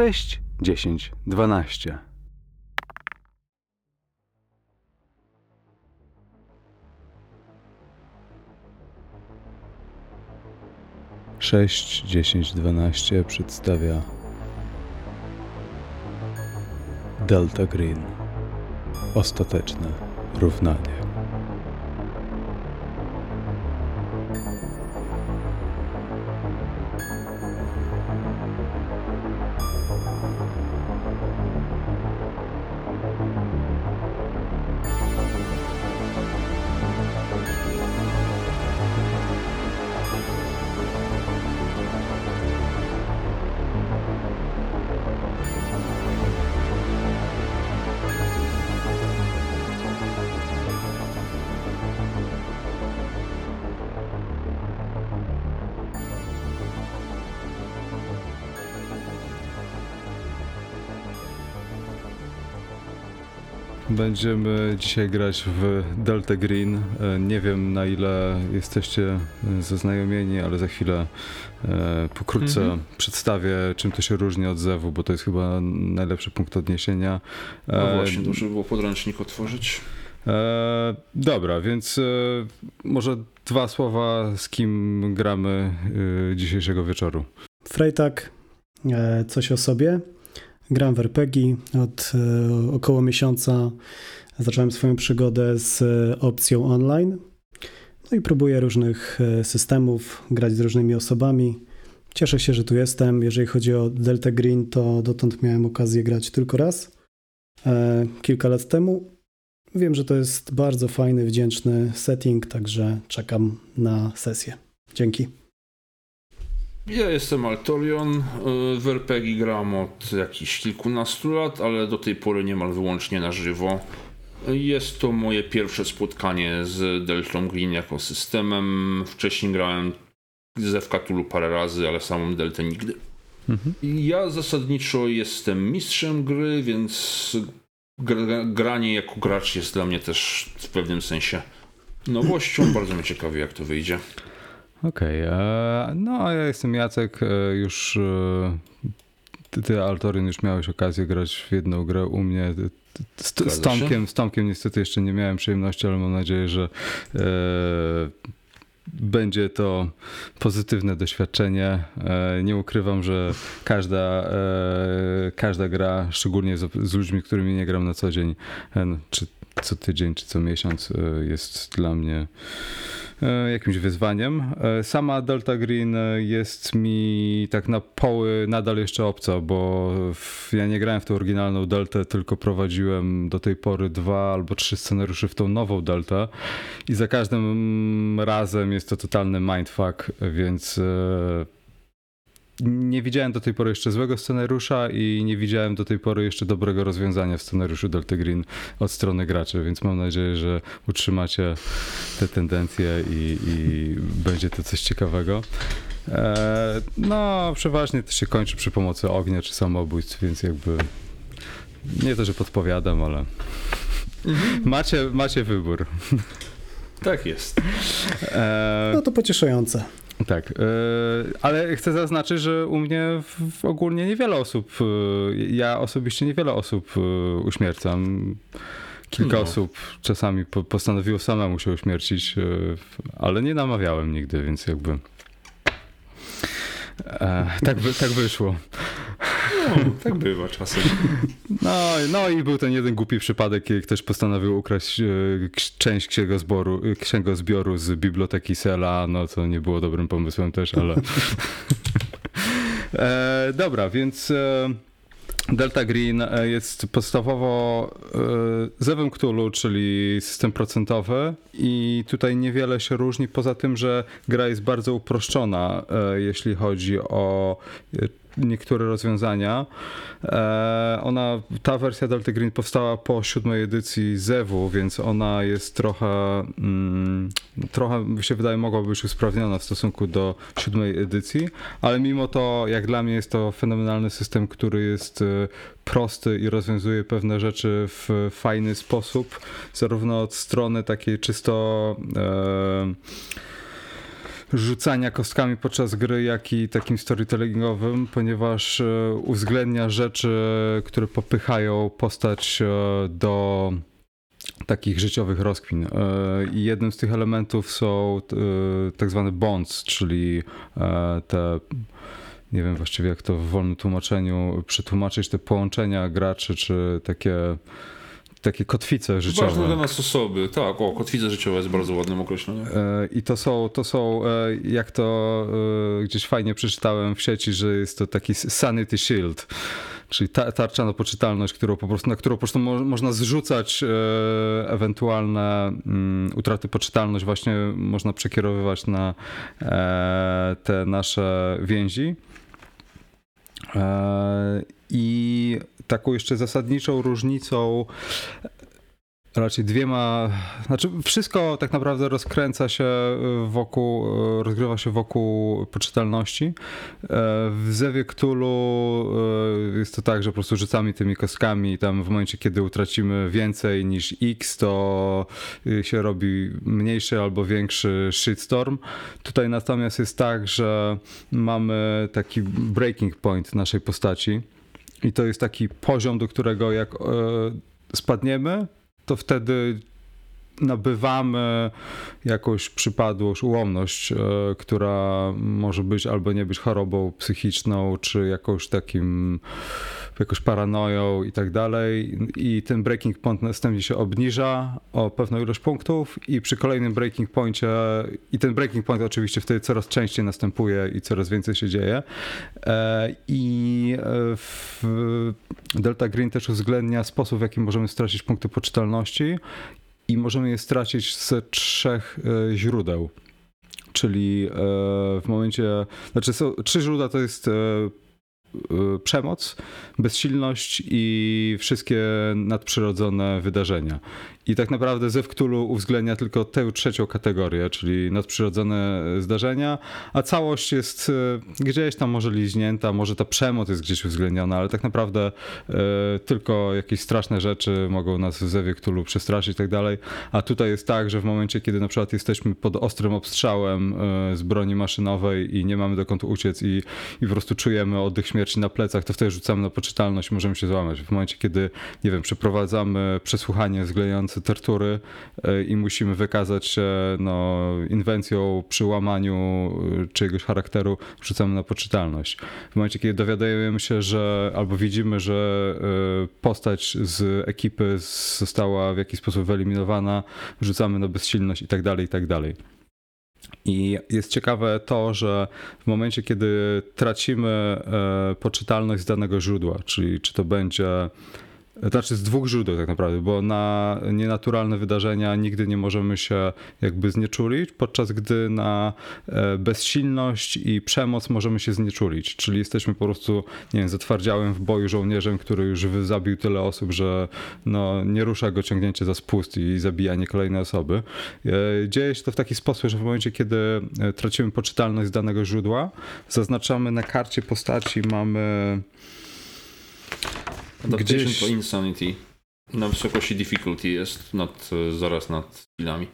6, 10, 12. Sześć, dziesięć, dwanaście przedstawia Delta Green. Ostateczne równanie. Będziemy dzisiaj grać w Delta Green. E, Nie wiem na ile jesteście e, zaznajomieni, ale za chwilę e, pokrótce Mhm. przedstawię, czym to się różni od Zewu, bo to jest chyba najlepszy punkt odniesienia. No właśnie, dobrze by było podręcznik otworzyć. E, dobra, więc e, może dwa słowa, z kim gramy e, dzisiejszego wieczoru. Frejtak, coś o sobie. Gram w RPG od e, około miesiąca. Zacząłem swoją przygodę z e, opcją online. No i próbuję różnych e, systemów, grać z różnymi osobami. Cieszę się, że tu jestem. Jeżeli chodzi o Delta Green, to dotąd miałem okazję grać tylko raz, kilka lat temu. Wiem, że to jest bardzo fajny, wdzięczny setting, także czekam na sesję. Dzięki. Ja jestem Altorion, w RPG gram od jakichś kilkunastu lat, ale do tej pory niemal wyłącznie na żywo. Jest to moje pierwsze spotkanie z Deltą Green jako systemem. Wcześniej grałem ze Wkatulu parę razy, ale samą Deltę nigdy. Mhm. Ja zasadniczo jestem mistrzem gry, więc gra, granie jako gracz jest dla mnie też w pewnym sensie nowością. Bardzo mnie ciekawi, jak to wyjdzie. Okej, e, no a ja jestem Jacek, e, już e, ty, ty Altoryn już miałeś okazję grać w jedną grę u mnie. Ty- ty- Z, z. Tomkiem, z Tomkiem niestety jeszcze nie miałem przyjemności, ale mam nadzieję, że e, będzie to pozytywne doświadczenie. Nie ukrywam, że każda, każda gra, szczególnie z, z ludźmi, którymi nie gram na co dzień, e, czy co tydzień, czy co miesiąc, jest dla mnie jakimś wyzwaniem. E, Sama Delta Green e, jest mi tak na poły nadal jeszcze obca, bo w, ja nie grałem w tą oryginalną Deltę, tylko prowadziłem do tej pory dwa albo trzy scenariusze w tą nową Deltę i za każdym razem jest to totalny mindfuck, więc e, nie widziałem do tej pory jeszcze złego scenariusza i nie widziałem do tej pory jeszcze dobrego rozwiązania w scenariuszu Delta Green od strony graczy, więc mam nadzieję, że utrzymacie te tendencje i, i będzie to coś ciekawego. E, no, przeważnie to się kończy przy pomocy ognia czy samobójstw, więc jakby nie to, że podpowiadam, ale macie, macie wybór. Tak jest. E, No to pocieszające. Tak, e, ale chcę zaznaczyć, że u mnie ogólnie niewiele osób, e, ja osobiście niewiele osób e, uśmiercam. Kilka No. osób czasami po, postanowiło samemu się uśmiercić, ale nie namawiałem nigdy, więc jakby. E, tak, tak wyszło. No, tak bywa czasem. No, no i był ten jeden głupi przypadek, kiedy ktoś postanowił ukraść e, część księgozboru, e, księgozbioru z biblioteki Sela, no to nie było dobrym pomysłem też, ale... e, dobra, więc e, Delta Green e, jest podstawowo e, zewem Cthulhu, czyli system procentowy. I tutaj niewiele się różni, poza tym, że gra jest bardzo uproszczona, e, jeśli chodzi o niektóre rozwiązania. E, Ona, ta wersja Delta Green powstała po siódmej edycji Zewu, więc ona jest trochę, mm, trochę mi się wydaje, mogłaby być usprawniona w stosunku do siódmej edycji, ale mimo to, jak dla mnie jest to fenomenalny system, który jest e, prosty i rozwiązuje pewne rzeczy w fajny sposób, zarówno od strony takiej czysto e, rzucania kostkami podczas gry, jak i takim storytellingowym, ponieważ e, uwzględnia rzeczy, które popychają postać e, do takich życiowych rozkmin. I jednym z tych elementów są tak zwane bonds, czyli te nie wiem właściwie jak to w wolnym tłumaczeniu przetłumaczyć, te połączenia graczy, czy takie takie kotwice życiowe. Ważne dla nas osoby, tak, o, kotwice życiowe jest bardzo ładnym określeniem. E, I to są, to są, e, jak to e, gdzieś fajnie przeczytałem w sieci, że jest to taki sanity shield, czyli tarcza na poczytalność, którą po prostu, na którą po prostu mo można zrzucać ewentualne um, utraty poczytalność, właśnie można przekierowywać na te nasze więzi. I taką jeszcze zasadniczą różnicą raczej dwiema, znaczy wszystko tak naprawdę rozkręca się wokół, rozgrywa się wokół poczytalności. E, w Zewie Cthulhu e, jest to tak, że po prostu rzucamy tymi kostkami i tam w momencie, kiedy utracimy więcej niż X, to się robi mniejszy albo większy shitstorm. Tutaj natomiast jest tak, że mamy taki breaking point naszej postaci i to jest taki poziom, do którego jak e, spadniemy, to wtedy nabywamy jakąś przypadłość, ułomność, e, która może być albo nie być chorobą psychiczną, czy jakąś takim jakąś paranoją i tak dalej. I ten breaking point następnie się obniża o pewną ilość punktów i przy kolejnym breaking pointie, i ten breaking point oczywiście wtedy coraz częściej następuje i coraz więcej się dzieje. E, I e, Delta Green też uwzględnia sposób, w jaki możemy stracić punkty poczytalności i możemy je stracić z trzech e, źródeł. Czyli w momencie, znaczy są trzy źródła to jest Y, przemoc, bezsilność i wszystkie nadprzyrodzone wydarzenia. I tak naprawdę Zew Cthulhu uwzględnia tylko tę trzecią kategorię, czyli nadprzyrodzone zdarzenia, a całość jest e, gdzieś tam może liźnięta, może ta przemoc jest gdzieś uwzględniona, ale tak naprawdę e, tylko jakieś straszne rzeczy mogą nas w Zewie Cthulhu przestraszyć i tak dalej. A tutaj jest tak, że w momencie, kiedy na przykład jesteśmy pod ostrym obstrzałem e, z broni maszynowej i nie mamy dokąd uciec i, i po prostu czujemy oddech śmierci na plecach, to wtedy rzucamy na poczytalność, możemy się złamać. W momencie, kiedy, nie wiem, przeprowadzamy przesłuchanie zglejające tortury e, i musimy wykazać się no, inwencją przy łamaniu e, czyjegoś charakteru, rzucamy na poczytalność. W momencie, kiedy dowiadujemy się, że albo widzimy, że e, postać z ekipy została w jakiś sposób wyeliminowana, rzucamy na bezsilność i tak dalej, i tak dalej. I jest ciekawe to, że w momencie, kiedy tracimy poczytalność z danego źródła, czyli czy to będzie znaczy z dwóch źródeł tak naprawdę, bo na nienaturalne wydarzenia nigdy nie możemy się jakby znieczulić, podczas gdy na e, bezsilność i przemoc możemy się znieczulić, czyli jesteśmy po prostu, nie wiem, zatwardziałym w boju żołnierzem, który już zabił tyle osób, że no, nie rusza go ciągnięcie za spust i zabijanie kolejnej osoby. E, dzieje się to w taki sposób, że w momencie, kiedy e, tracimy poczytalność danego źródła, zaznaczamy na karcie postaci, mamy Adaptation Gdzieś... to Insanity. Na wysokości difficulty jest nad, zaraz nad skillami.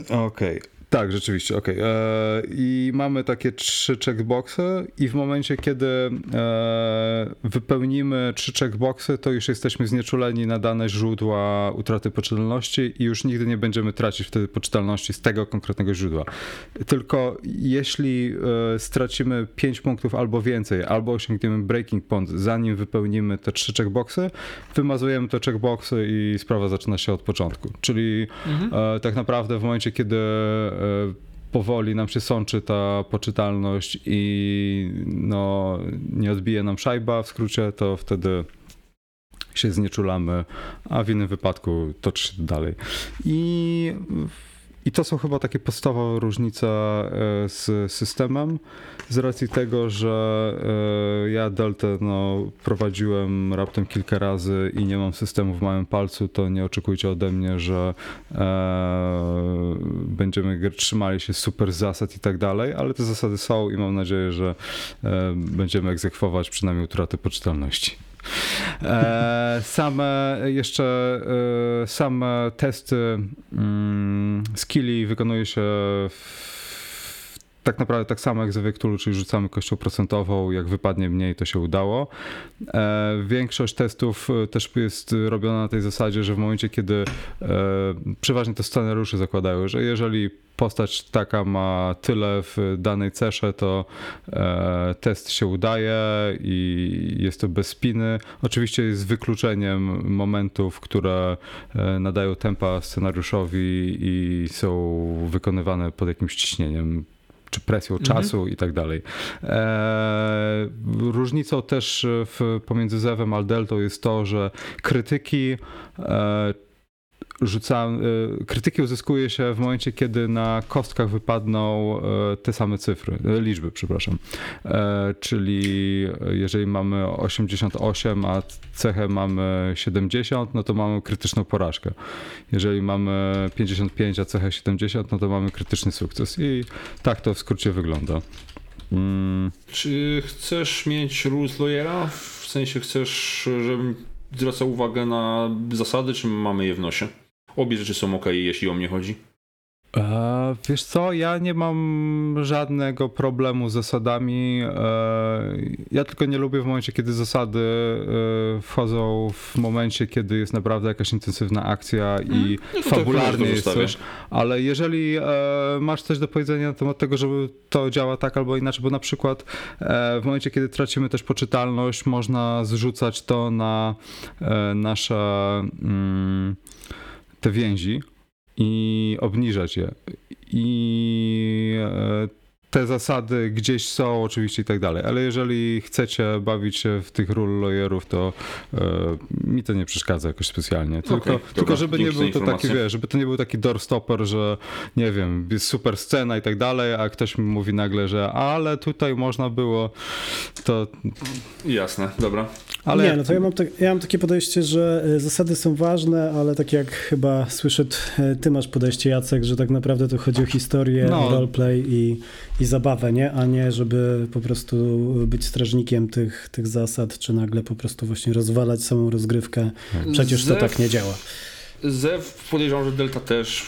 Okej. Okay. Tak, rzeczywiście, okej. Okay. E, I mamy takie trzy checkboxy i w momencie, kiedy e, wypełnimy trzy checkboxy, to już jesteśmy znieczuleni na dane źródła utraty poczytalności i już nigdy nie będziemy tracić wtedy poczytalności z tego konkretnego źródła. Tylko jeśli e, stracimy 5 punktów albo więcej, albo osiągniemy breaking point, zanim wypełnimy te trzy checkboxy, wymazujemy te checkboxy i sprawa zaczyna się od początku. Czyli mhm. tak naprawdę w momencie, kiedy E, powoli nam się sączy ta poczytalność i no, nie odbije nam szajba w skrócie, to wtedy się znieczulamy, a w innym wypadku toczy się dalej. I i to są chyba takie podstawowe różnice e, z systemem, z racji tego, że e, ja Delta no, prowadziłem raptem kilka razy i nie mam systemu w małym palcu, to nie oczekujcie ode mnie, że e, będziemy trzymali się super zasad i tak dalej, ale te zasady są i mam nadzieję, że e, będziemy egzekwować przynajmniej utratę poczytalności. E, same jeszcze e, same testy mm, skilli wykonuje się w tak naprawdę tak samo jak ze Wiektulu, czyli rzucamy kością procentową, jak wypadnie mniej, to się udało. E, większość testów e, też jest robiona na tej zasadzie, że w momencie, kiedy e, przeważnie te scenariusze zakładają, że jeżeli postać taka ma tyle w danej cesze, to test się udaje i jest to bez spiny. Oczywiście jest wykluczeniem momentów, które nadają tempa scenariuszowi i są wykonywane pod jakimś ciśnieniem czy presją mhm. czasu i tak dalej. E, różnicą też w, pomiędzy Zewem a Deltą jest to, że krytyki e, rzuca, e, krytyki uzyskuje się w momencie, kiedy na kostkach wypadną e, te same cyfry, e, liczby, przepraszam. Czyli jeżeli mamy 88, a cechę mamy 70, no to mamy krytyczną porażkę. Jeżeli mamy 55, a cechę 70, no to mamy krytyczny sukces. I tak to w skrócie wygląda. Mm. Czy chcesz mieć rules lawyera? W sensie chcesz, żebym zwracał uwagę na zasady, czy mamy je w nosie? Obie rzeczy są ok, jeśli o mnie chodzi. E, wiesz co, ja nie mam żadnego problemu z zasadami. E, ja tylko nie lubię w momencie, kiedy zasady e, wchodzą w momencie, kiedy jest naprawdę jakaś intensywna akcja i mm, no fabularnie jest coś. Ale jeżeli e, masz coś do powiedzenia na temat tego, żeby to działa tak albo inaczej, bo na przykład e, w momencie, kiedy tracimy też poczytalność, można zrzucać to na e, nasze. Mm, te więzi i obniżać je. I e, te zasady gdzieś są oczywiście i tak dalej, ale jeżeli chcecie bawić się w tych ról lawyerów, to e, mi to nie przeszkadza jakoś specjalnie. Tylko, okay, tylko żeby nie był to taki, wiesz, żeby to nie był taki doorstopper, że nie wiem, jest super scena i tak dalej, a ktoś mi mówi nagle, że ale tutaj można było, to... Jasne, dobra. Ale... Nie, no to ja mam, tak, ja mam takie podejście, że e, zasady są ważne, ale tak jak chyba słyszę, e, ty masz podejście Jacek, że tak naprawdę to chodzi o historię, no. roleplay i, i zabawę, nie? A nie, żeby po prostu być strażnikiem tych, tych zasad, czy nagle po prostu właśnie rozwalać samą rozgrywkę. Przecież to tak nie działa. Zew podejrzewam, że Delta też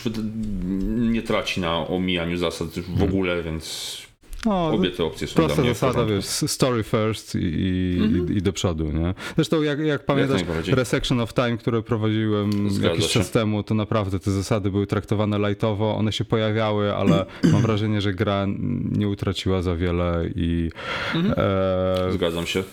nie traci na omijaniu zasad w hmm. ogóle, więc no, Obie te opcje są prosta zasada, wiesz, story first i, i, mm-hmm. i, do przodu, nie? Zresztą jak, jak pamiętasz jak Resection of Time, które prowadziłem Zgadza jakiś się. czas temu, to naprawdę te zasady były traktowane lightowo, one się pojawiały, ale mam wrażenie, że gra nie utraciła za wiele i... Mm-hmm. E, Zgadzam się.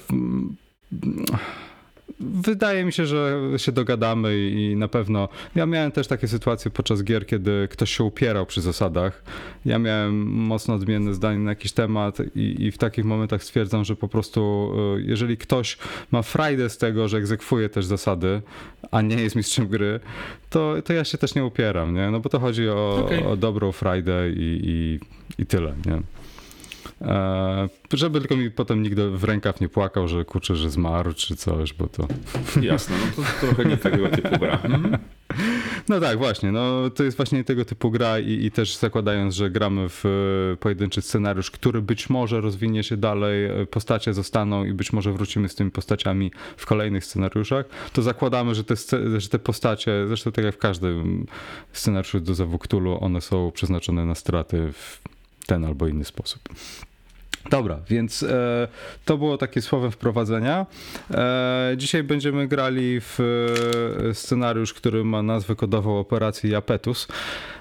Wydaje mi się, że się dogadamy i na pewno. Ja miałem też takie sytuacje podczas gier, kiedy ktoś się upierał przy zasadach. Ja miałem mocno odmienne zdanie na jakiś temat i, i w takich momentach stwierdzam, że po prostu y, jeżeli ktoś ma frajdę z tego, że egzekwuje też zasady, a nie jest mistrzem gry, to, to ja się też nie upieram, nie? No bo to chodzi o, okay. o dobrą frajdę i, i, i tyle, nie? E, żeby tylko mi potem nikt w rękaw nie płakał, że kurczę, że zmarł czy coś, bo to... Jasne, no to trochę nie tego typu gra. Mhm. No tak, właśnie. No, to jest właśnie tego typu gra i, i, też zakładając, że gramy w e, pojedynczy scenariusz, który być może rozwinie się dalej, e, postacie zostaną i być może wrócimy z tymi postaciami w kolejnych scenariuszach, to zakładamy, że te, że te postacie, zresztą tak jak w każdym scenariuszu do Zawuktulu, one są przeznaczone na straty w ten albo inny sposób. Dobra, więc e, to było takie słowem wprowadzenia. E, dzisiaj będziemy grali w e, scenariusz, który ma nazwę kodową operacji Japetus.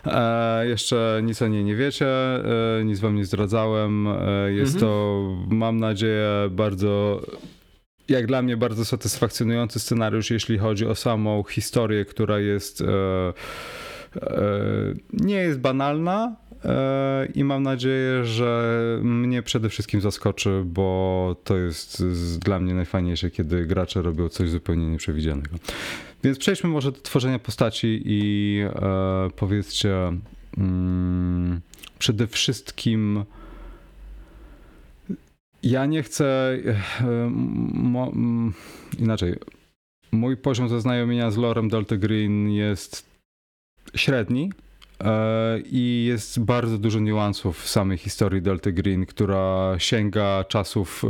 E, jeszcze nic o niej nie wiecie, e, nic wam nie zdradzałem. Jest mhm. to, mam nadzieję, bardzo jak dla mnie bardzo satysfakcjonujący scenariusz, jeśli chodzi o samą historię, która jest nie jest banalna, i mam nadzieję, że mnie przede wszystkim zaskoczy, bo to jest dla mnie najfajniejsze, kiedy gracze robią coś zupełnie nieprzewidzianego. Więc przejdźmy może do tworzenia postaci i e, powiedzcie mm, przede wszystkim ja nie chcę e, inaczej. Mój poziom zaznajomienia z lorem Delta Green jest średni, e, i jest bardzo dużo niuansów w samej historii Delta Green, która sięga czasów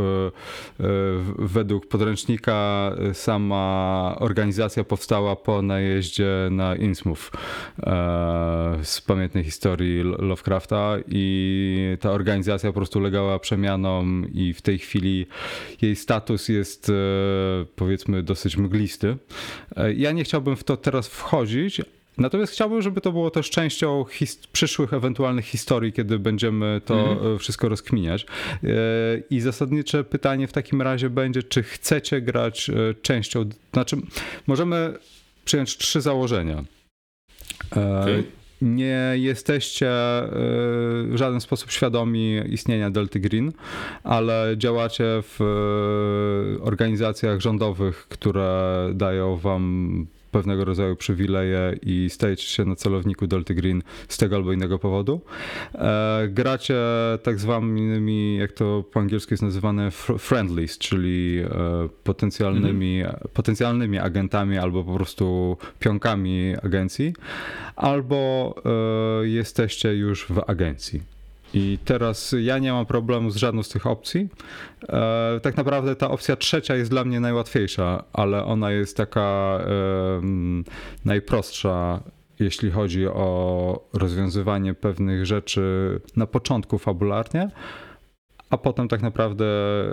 według podręcznika sama organizacja powstała po najeździe na Innsmouth z pamiętnej historii Lovecrafta i ta organizacja po prostu ulegała przemianom i w tej chwili jej status jest powiedzmy dosyć mglisty. Ja nie chciałbym w to teraz wchodzić, Natomiast chciałbym, żeby to było też częścią przyszłych ewentualnych historii, kiedy będziemy to mhm. wszystko rozkminiać. E, I zasadnicze pytanie w takim razie będzie, czy chcecie grać e, częścią, znaczy możemy przyjąć trzy założenia. E, okay. Nie jesteście w żaden sposób świadomi istnienia Delta Green, ale działacie w organizacjach rządowych, które dają wam pewnego rodzaju przywileje i stajecie się na celowniku Delta Green z tego albo innego powodu. E, gracie tak zwanymi, jak to po angielsku jest nazywane, friendlies, czyli e, potencjalnymi, mhm. potencjalnymi agentami albo po prostu pionkami agencji, albo e, jesteście już w agencji. I teraz ja nie mam problemu z żadną z tych opcji. E, tak naprawdę ta opcja trzecia jest dla mnie najłatwiejsza, ale ona jest taka najprostsza, jeśli chodzi o rozwiązywanie pewnych rzeczy na początku fabularnie, a potem tak naprawdę e,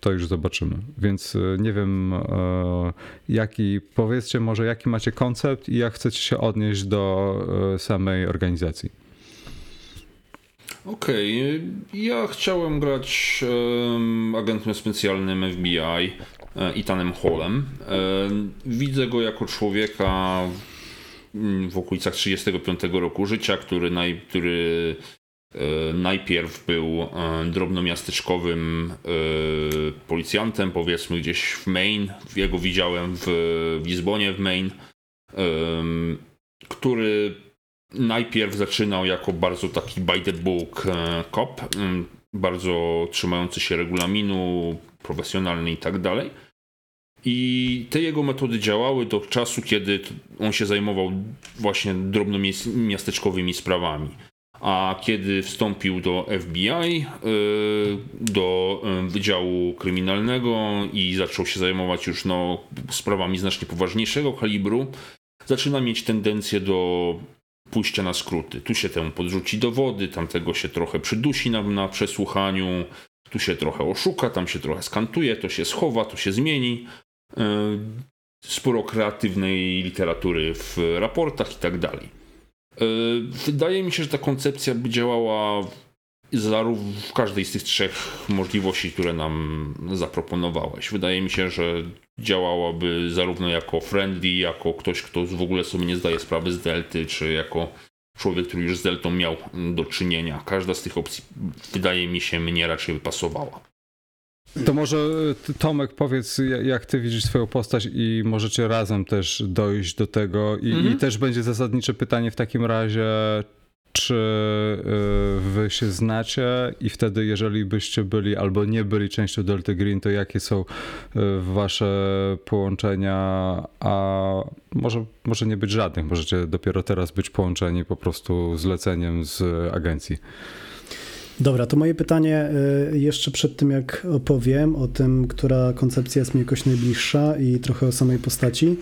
to już zobaczymy. Więc e, nie wiem, jaki, powiedzcie może, jaki macie koncept i jak chcecie się odnieść do samej organizacji. Okej, okay. ja chciałem grać um, agentem specjalnym FBI Ethanem Hallem. E, widzę go jako człowieka w okolicach 35 roku życia, który, naj, który e, najpierw był e, drobnomiasteczkowym policjantem, powiedzmy gdzieś w Maine. Jego widziałem w, w Lizbonie w Maine, który najpierw zaczynał jako bardzo taki by the book e, cop, bardzo trzymający się regulaminu, profesjonalny i tak dalej. I te jego metody działały do czasu, kiedy on się zajmował właśnie drobnomiasteczkowymi sprawami. A kiedy wstąpił do FBI, e, do e, Wydziału Kryminalnego i zaczął się zajmować już no, sprawami znacznie poważniejszego kalibru, zaczyna mieć tendencję do pójścia na skróty. Tu się temu podrzuci dowody, tamtego się trochę przydusi na, na przesłuchaniu, tu się trochę oszuka, tam się trochę skantuje, to się schowa, to się zmieni. E, sporo kreatywnej literatury w raportach i tak dalej. E, wydaje mi się, że ta koncepcja by działała w każdej z tych trzech możliwości, które nam zaproponowałeś. Wydaje mi się, że działałaby zarówno jako friendly, jako ktoś, kto w ogóle sobie nie zdaje sprawy z delty, czy jako człowiek, który już z deltą miał do czynienia. Każda z tych opcji wydaje mi się mnie raczej wypasowała. To może Tomek powiedz, jak ty widzisz swoją postać i możecie razem też dojść do tego i, mhm. i też będzie zasadnicze pytanie w takim razie, czy y, wy się znacie i wtedy, jeżeli byście byli albo nie byli częścią Delta Green, to jakie są y, wasze połączenia, a może, może nie być żadnych, możecie dopiero teraz być połączeni po prostu zleceniem z agencji. Dobra, to moje pytanie y, jeszcze przed tym, jak opowiem o tym, która koncepcja jest mi jakoś najbliższa i trochę o samej postaci,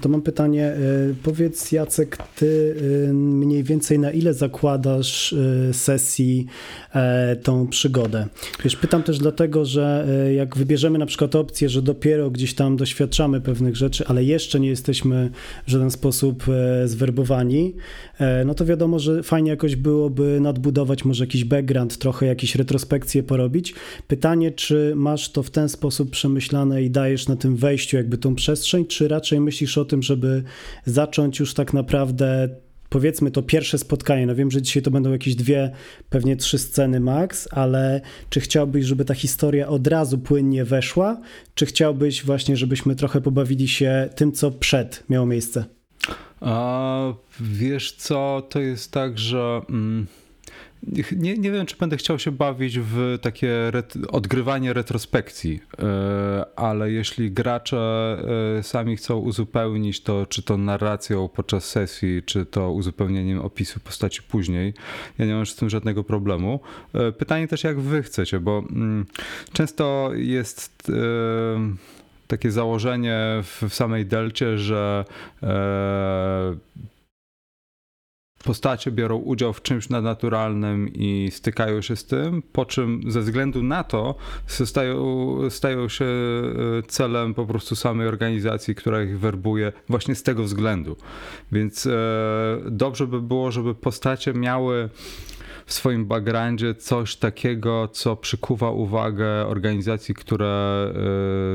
to mam pytanie, y, powiedz Jacek, ty y, mniej więcej na ile zakładasz sesji e, tą przygodę? Wiesz, pytam też dlatego, że jak wybierzemy na przykład opcję, że dopiero gdzieś tam doświadczamy pewnych rzeczy, ale jeszcze nie jesteśmy w żaden sposób e, zwerbowani, e, no to wiadomo, że fajnie jakoś byłoby nadbudować może jakiś background, trochę jakieś retrospekcje porobić. Pytanie, czy masz to w ten sposób przemyślane i dajesz na tym wejściu jakby tą przestrzeń, czy raczej myślisz o tym, żeby zacząć już tak naprawdę powiedzmy to pierwsze spotkanie, no wiem, że dzisiaj to będą jakieś dwie, pewnie trzy sceny max, ale czy chciałbyś, żeby ta historia od razu płynnie weszła, czy chciałbyś właśnie, żebyśmy trochę pobawili się tym, co przed miało miejsce? A wiesz co, to jest tak, że... Mm nie, nie wiem, czy będę chciał się bawić w takie ret odgrywanie retrospekcji, ale jeśli gracze sami chcą uzupełnić to, czy to narracją podczas sesji, czy to uzupełnieniem opisu postaci później, ja nie mam z tym żadnego problemu. Pytanie też, jak wy chcecie, bo mm, często jest takie założenie w, samej delcie, że e, postacie biorą udział w czymś nadnaturalnym i stykają się z tym, po czym ze względu na to stają, stają się e, celem po prostu samej organizacji, która ich werbuje właśnie z tego względu. Więc e, dobrze by było, żeby postacie miały w swoim backgroundzie coś takiego, co przykuwa uwagę organizacji, które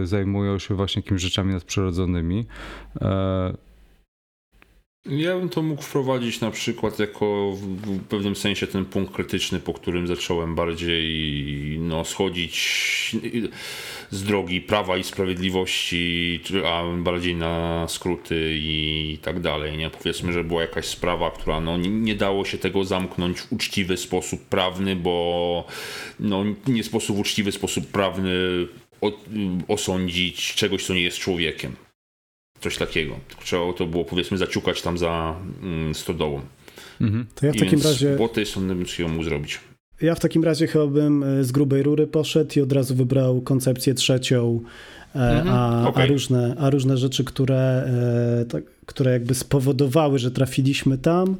e, zajmują się właśnie jakimiś rzeczami nadprzyrodzonymi. Ja bym to mógł wprowadzić na przykład jako w pewnym sensie ten punkt krytyczny, po którym zacząłem bardziej no, schodzić z drogi prawa i sprawiedliwości, a bardziej na skróty i tak dalej. Nie? Powiedzmy, że była jakaś sprawa, która no, nie dało się tego zamknąć w uczciwy sposób prawny, bo no, nie sposób w uczciwy sposób prawny osądzić czegoś, co nie jest człowiekiem. Coś takiego. Trzeba to było powiedzmy zaciukać tam za mm, stodołą. Mhm. To ja w I takim razie. Po tej strony bym chciał mu zrobić. Ja w takim razie chyba bym e, z grubej rury poszedł i od razu wybrał koncepcję trzecią, e, mhm, a, okay. a, różne, a różne rzeczy, które, e, tak, które jakby spowodowały, że trafiliśmy tam,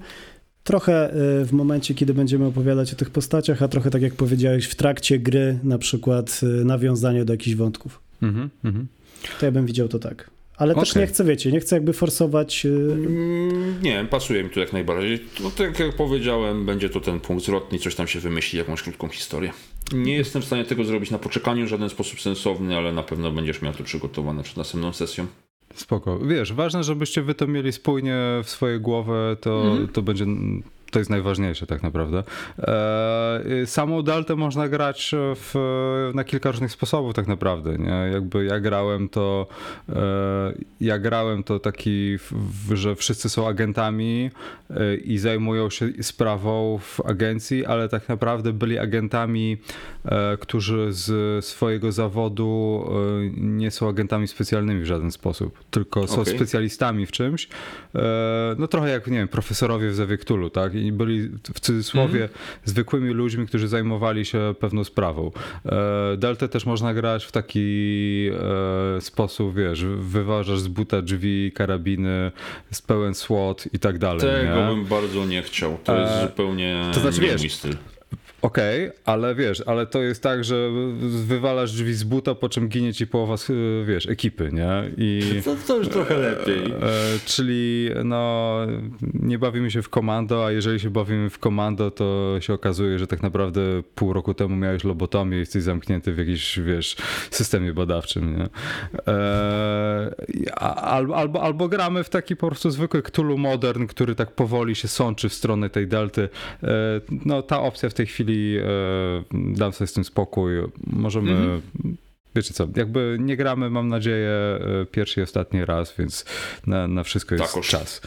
trochę w momencie, kiedy będziemy opowiadać o tych postaciach, a trochę tak jak powiedziałeś, w trakcie gry, na przykład nawiązanie do jakichś wątków. Mhm, mhm. To ja bym widział to tak. Ale okay. też nie chcę, wiecie, nie chcę jakby forsować. Y, mm, nie, pasuje mi tu jak najbardziej. No, tak jak powiedziałem, będzie to ten punkt zwrotny, coś tam się wymyśli, jakąś krótką historię. Nie jestem w stanie tego zrobić na poczekaniu w żaden sposób sensowny, ale na pewno będziesz miał to przygotowane przed następną sesją. Spoko. Wiesz, ważne, żebyście wy to mieli spójnie w swojej głowie, to, mm to będzie to jest najważniejsze tak naprawdę. E, samą Deltę można grać w, na kilka różnych sposobów tak naprawdę. Nie? Jakby ja grałem to e, ja grałem to taki, że wszyscy są agentami e, i zajmują się sprawą w agencji, ale tak naprawdę byli agentami, którzy z swojego zawodu nie są agentami specjalnymi w żaden sposób, tylko są okay. specjalistami w czymś. No trochę jak, nie wiem, profesorowie w Zawiektulu, tak? I byli w cudzysłowie mm. zwykłymi ludźmi, którzy zajmowali się pewną sprawą. E, Delta też można grać w taki e, sposób, wiesz, wyważasz z buta drzwi, karabiny, z pełen SWAT i tak dalej. Tego nie? bym bardzo nie chciał. To jest e, zupełnie to znaczy, nie wiesz, mój styl. Okej, okay, ale wiesz, ale to jest tak, że wywalasz drzwi z buta, po czym ginie ci połowa, wiesz, ekipy, nie? I, to, to już trochę lepiej. E, czyli no, nie bawimy się w komando, a jeżeli się bawimy w komando, to się okazuje, że tak naprawdę pół roku temu miałeś lobotomię i jesteś zamknięty w jakimś, wiesz, systemie badawczym, nie? E, albo, albo, albo gramy w taki po prostu zwykły Cthulhu Modern, który tak powoli się sączy w stronę tej delty. E, no, ta opcja w tej chwili chwili e, dam sobie z tym spokój. Możemy. Mhm. Wiecie co, jakby nie gramy, mam nadzieję, e, pierwszy i ostatni raz, więc na, na wszystko jest tak czas.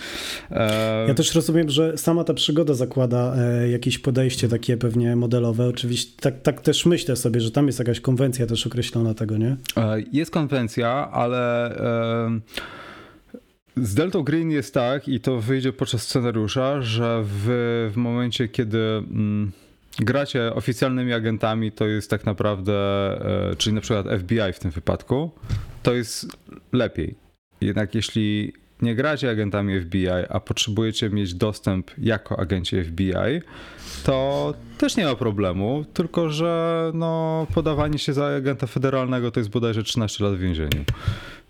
E... Ja też rozumiem, że sama ta przygoda zakłada e, jakieś podejście takie pewnie modelowe. Oczywiście tak, tak też myślę sobie, że tam jest jakaś konwencja też określona tego, nie? E, jest konwencja, ale... E, z Delta Green jest tak, i to wyjdzie podczas scenariusza, że w, w momencie, kiedy. Mm, gracie oficjalnymi agentami, to jest tak naprawdę, e, czyli na przykład FBI w tym wypadku, to jest lepiej. Jednak jeśli nie gracie agentami FBI, a potrzebujecie mieć dostęp jako agenci FBI, to też nie ma problemu, tylko że no, podawanie się za agenta federalnego to jest bodajże 13 lat w więzieniu.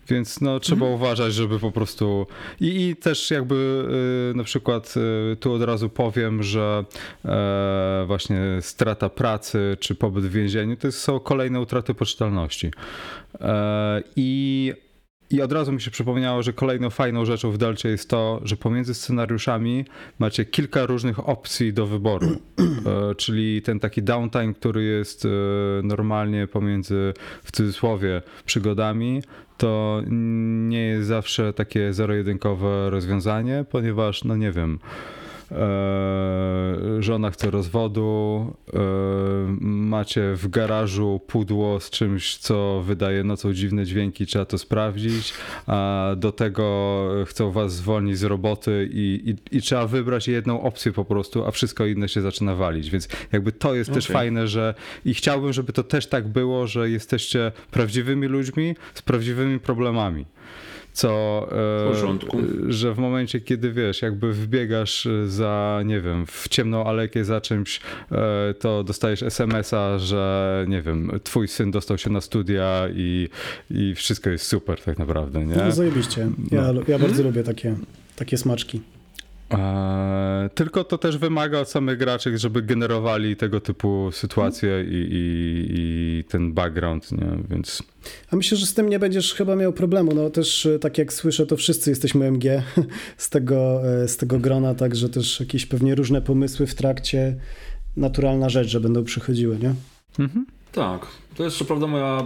Więc no, trzeba mhm. uważać, żeby po prostu. I, i też jakby y, na przykład y, tu od razu powiem, że e, właśnie strata pracy czy pobyt w więzieniu to są kolejne utraty poczytalności. E, I i od razu mi się przypomniało, że kolejną fajną rzeczą w Delcie jest to, że pomiędzy scenariuszami macie kilka różnych opcji do wyboru. E, czyli ten taki downtime, który jest e, normalnie pomiędzy, w cudzysłowie, przygodami, to nie jest zawsze takie zero-jedynkowe rozwiązanie, ponieważ, no nie wiem, żona chce rozwodu, macie w garażu pudło z czymś, co wydaje nocą dziwne dźwięki, trzeba to sprawdzić, a do tego chcą was zwolnić z roboty i, i, i trzeba wybrać jedną opcję po prostu, a wszystko inne się zaczyna walić, więc jakby to jest okay. też fajne, że i chciałbym, żeby to też tak było, że jesteście prawdziwymi ludźmi z prawdziwymi problemami co w porządku. że w momencie, kiedy wiesz, jakby wbiegasz za, nie wiem, w ciemną alekę za czymś, e, to dostajesz SMS-a, że nie wiem, twój syn dostał się na studia i, i wszystko jest super tak naprawdę, nie? No zajebiście. Ja, no. ja bardzo hmm? lubię takie, takie smaczki. Eee, tylko to też wymaga od samych graczy, żeby generowali tego typu sytuacje i, i, i, ten background, nie? więc... A myślę, że z tym nie będziesz chyba miał problemu. No też e, tak jak słyszę, to wszyscy jesteśmy MG z tego, e, z tego grona, także też jakieś pewnie różne pomysły w trakcie naturalna rzecz, że będą przychodziły, nie? Mhm. Tak. To jest co prawda moja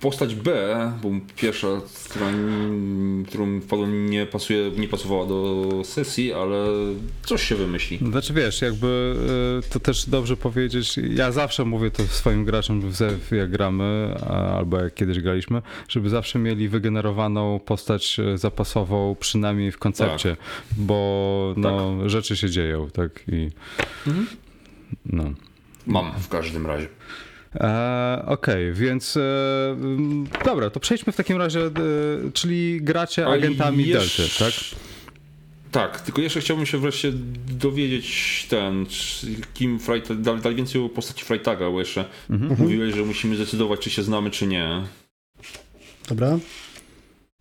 postać B, bo pierwsza, która, którą wpadłem, nie, pasuje, nie pasowała do sesji, ale coś się wymyśli. Znaczy wiesz, jakby y, to też dobrze powiedzieć, ja zawsze mówię to swoim graczom, jak gramy, albo jak kiedyś graliśmy, żeby zawsze mieli wygenerowaną postać y, zapasową, przynajmniej w koncepcie, tak. bo no, tak. rzeczy się dzieją, tak i mhm. no. Mam w każdym razie. E, Okej, okay, więc e, dobra, to przejdźmy w takim razie, e, czyli gracie agentami jeszcze... Delty, tak? Tak, tylko jeszcze chciałbym się wreszcie dowiedzieć ten, kim Freitag, dalej więcej o postaci Freitaga, bo jeszcze mhm. mówiłeś, że musimy zdecydować, czy się znamy, czy nie. Dobra.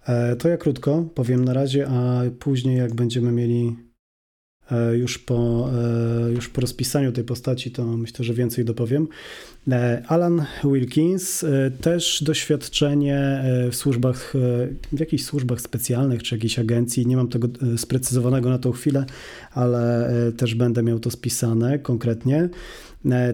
E, to ja krótko powiem na razie, a później jak będziemy mieli już po, e, już po rozpisaniu tej postaci, to myślę, że więcej dopowiem. E, Alan Wilkins, też doświadczenie w służbach, w jakichś służbach specjalnych czy jakiejś agencji. Nie mam tego sprecyzowanego na tą chwilę, ale też będę miał to spisane konkretnie.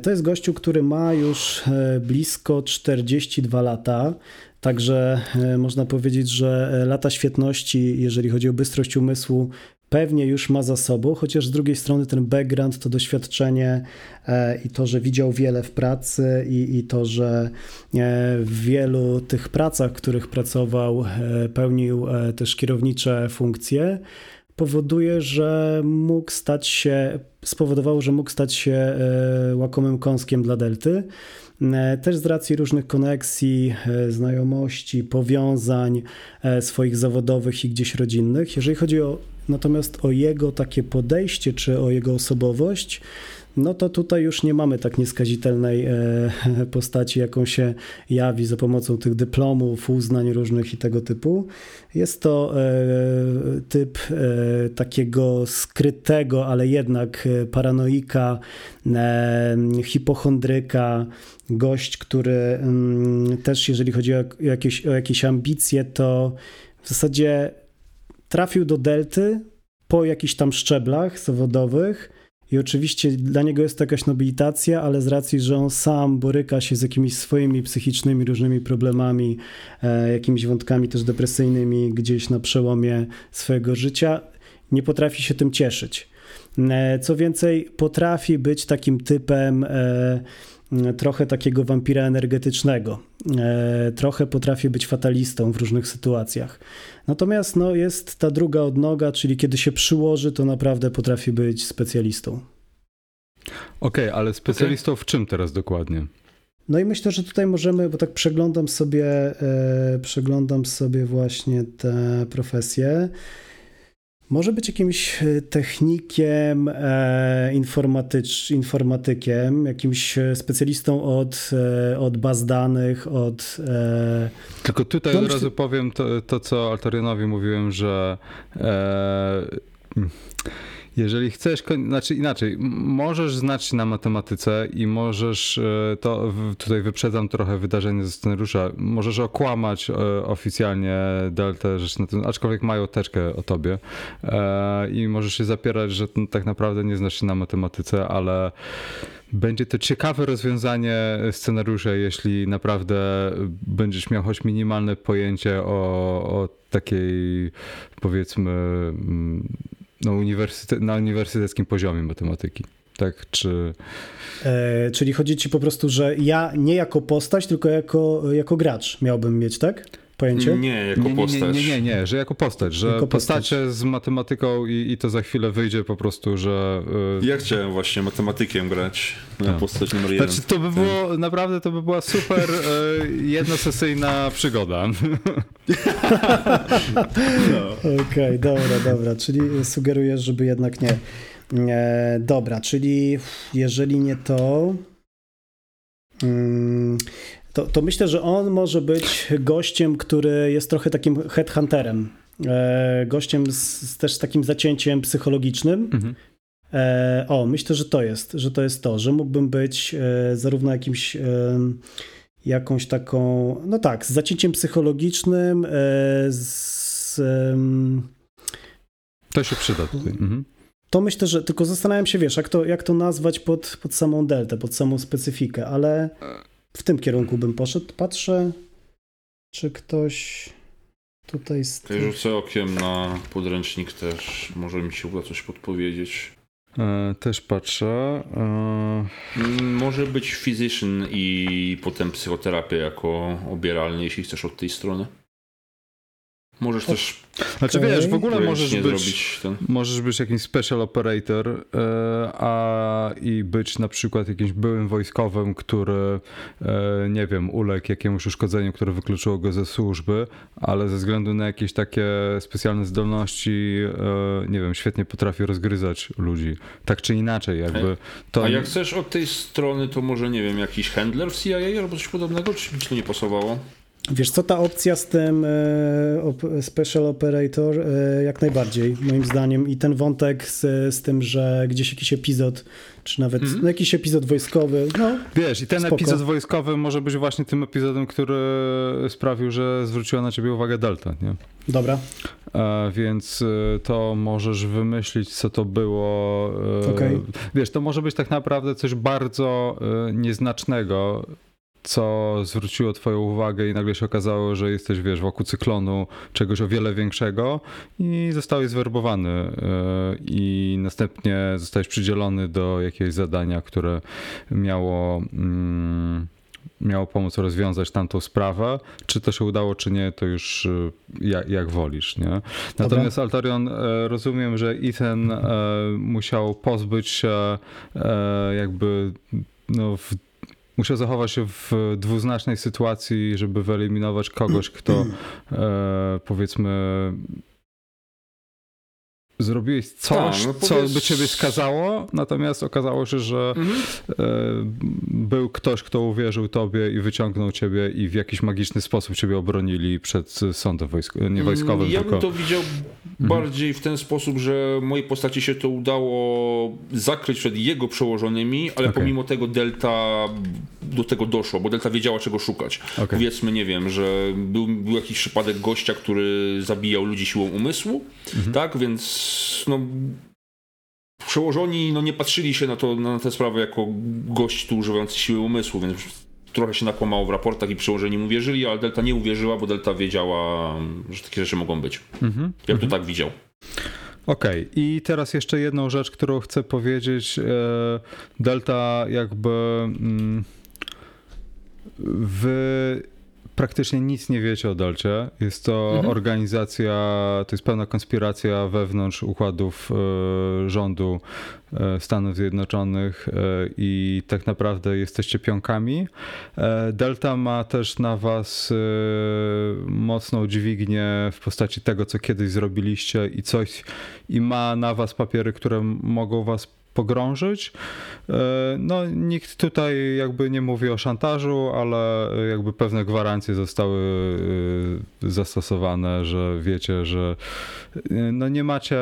To jest gościu, który ma już blisko 42 lata. Także można powiedzieć, że lata świetności, jeżeli chodzi o bystrość umysłu, pewnie już ma za sobą, chociaż z drugiej strony ten background, to doświadczenie e, i to, że widział wiele w pracy i, i to, że e, w wielu tych pracach, w których pracował, e, pełnił też kierownicze funkcje, powoduje, że mógł stać się, spowodowało, że mógł stać się łakomym kąskiem dla Delty. Też z racji różnych koneksji, znajomości, powiązań swoich zawodowych i gdzieś rodzinnych. Jeżeli chodzi o Natomiast o jego takie podejście czy o jego osobowość, no to tutaj już nie mamy tak nieskazitelnej e, postaci, jaką się jawi za pomocą tych dyplomów, uznań różnych i tego typu. Jest to e, typ e, takiego skrytego, ale jednak paranoika, hipochondryka, gość, który mm, też jeżeli chodzi o jakieś, o jakieś ambicje, to w zasadzie trafił do Delty po jakichś tam szczeblach zawodowych i oczywiście dla niego jest to jakaś nobilitacja, ale z racji, że on sam boryka się z jakimiś swoimi psychicznymi różnymi problemami, e, jakimiś wątkami też depresyjnymi gdzieś na przełomie swojego życia, nie potrafi się tym cieszyć. E, co więcej, potrafi być takim typem e, trochę takiego wampira energetycznego. E, trochę potrafi być fatalistą w różnych sytuacjach. Natomiast no, jest ta druga odnoga, czyli kiedy się przyłoży, to naprawdę potrafi być specjalistą. Okej, okay, ale specjalistą okay. w czym teraz dokładnie? No i myślę, że tutaj możemy, bo tak przeglądam sobie, e, przeglądam sobie właśnie te profesje. Może być jakimś e, technikiem, e, informatycz, informatykiem, jakimś e, specjalistą od, e, od baz danych, od. E... Tylko tutaj no, od razu powiem to, to, co Altorianowi mówiłem, że. E, jeżeli chcesz, znaczy inaczej, możesz znać się na matematyce i możesz, e, to tutaj wyprzedzam trochę wydarzenie ze scenariusza, możesz okłamać e, oficjalnie Delta rzecz na tym, aczkolwiek mają teczkę o tobie e, i możesz się zapierać, że tak naprawdę nie znasz się na matematyce, ale będzie to ciekawe rozwiązanie scenariusza, jeśli naprawdę będziesz miał choć minimalne pojęcie o, o takiej powiedzmy no, uniwersyte na uniwersyteckim poziomie matematyki. Tak, czy... E, czyli chodzi ci po prostu, że ja nie jako postać, tylko jako, jako gracz miałbym mieć, tak? Pojęcie? Nie, jako nie, postać. Nie, nie, nie, nie, że jako postać, że Jako postać. postacie z matematyką i, i to za chwilę wyjdzie po prostu, że... y, Ja chciałem właśnie matematykiem grać na Tak. postać numer jeden. Znaczy, to by było, naprawdę to by była super y, jednosesyjna przygoda. Okej, dobra, dobra, czyli sugerujesz, żeby jednak nie. E, dobra, czyli jeżeli nie to, mm, to, to myślę, że on może być gościem, który jest trochę takim headhunterem. E, gościem z, z też takim zacięciem psychologicznym. Mhm. E, o, myślę, że to jest, że to jest to, że mógłbym być e, zarówno jakimś e, jakąś taką, no tak, z zacięciem psychologicznym, e, z, To się przyda tutaj. Mhm. to myślę, że tylko zastanawiam się, wiesz, jak to, jak to nazwać pod, pod samą deltę, pod samą specyfikę, ale w tym kierunku bym poszedł. Patrzę, czy ktoś tutaj z Okej, Rzucę okiem na podręcznik też. Może mi się uda coś podpowiedzieć. E, też patrzę. E, Może być physician i potem psychoterapia jako obieralny, jeśli chcesz od tej strony. Możesz też Znaczy Okej. wiesz, w ogóle możesz być, ten. możesz być jakimś special operator e, a i być na przykład jakimś byłym wojskowym, który e, nie wiem, uległ jakiemuś uszkodzeniu, które wykluczyło go ze służby, ale ze względu na jakieś takie specjalne zdolności, e, nie wiem, świetnie potrafi rozgryzać ludzi. Tak czy inaczej, jakby to A jak chcesz od tej strony, to może nie wiem, jakiś handler w CIA albo coś podobnego, czy mi to nie pasowało? Wiesz co, ta opcja z tym e, Special Operator e, jak najbardziej, moim zdaniem. I ten wątek z, z tym, że gdzieś jakiś epizod, czy nawet Mhm. no, jakiś epizod wojskowy, no Wiesz, i ten Spoko. epizod wojskowy może być właśnie tym epizodem, który sprawił, że zwróciła na ciebie uwagę Delta, nie? dobra, E, więc e, to możesz wymyślić, co to było. e, Okej. Wiesz, to może być tak naprawdę coś bardzo e, nieznacznego, co zwróciło twoją uwagę i nagle się okazało, że jesteś, wiesz, wokół cyklonu czegoś o wiele większego i zostałeś zwerbowany e, i następnie zostałeś przydzielony do jakiegoś zadania, które miało... Mm, miało pomóc rozwiązać tamtą sprawę. Czy to się udało, czy nie, to już y, jak, jak wolisz, nie? Natomiast Altorion, e, rozumiem, że Ethan e, musiał pozbyć się e, jakby no, w, musiał zachować się w dwuznacznej sytuacji, żeby wyeliminować kogoś, kto e, powiedzmy zrobiłeś coś, Tak, no co by ciebie skazało, natomiast okazało się, że Mhm. e, był ktoś, kto uwierzył tobie i wyciągnął ciebie i w jakiś magiczny sposób ciebie obronili przed sądem wojsk- nie wojskowym, Ja tylko... bym to widział bardziej w ten sposób, że mojej postaci się to udało zakryć przed jego przełożonymi, ale Okej. pomimo tego Delta do tego doszło, bo Delta wiedziała czego szukać. Okej. Powiedzmy, nie wiem, że był, był jakiś przypadek gościa, który zabijał ludzi siłą umysłu, Mhm. tak, więc no przełożoni no, nie patrzyli się na, to, na tę sprawę jako gość tu używający siły umysłu, więc trochę się nakłamało w raportach i przełożeni mu wierzyli, ale Delta nie uwierzyła, bo Delta wiedziała, że takie rzeczy mogą być. Mhm. Ja bym to tak widział. Okej, i teraz jeszcze jedną rzecz, którą chcę powiedzieć. E, Delta jakby mm, wy praktycznie nic nie wiecie o Delcie. Jest to Mhm. organizacja, to jest pełna konspiracja wewnątrz układów e, rządu e, Stanów Zjednoczonych e, i tak naprawdę jesteście pionkami. Delta ma też na was mocną dźwignię w postaci tego, co kiedyś zrobiliście i coś i ma na was papiery, które mogą was pogrążyć. E, No, nikt tutaj jakby nie mówi o szantażu, ale jakby pewne gwarancje zostały e, zastosowane, że wiecie, że e, no nie macie,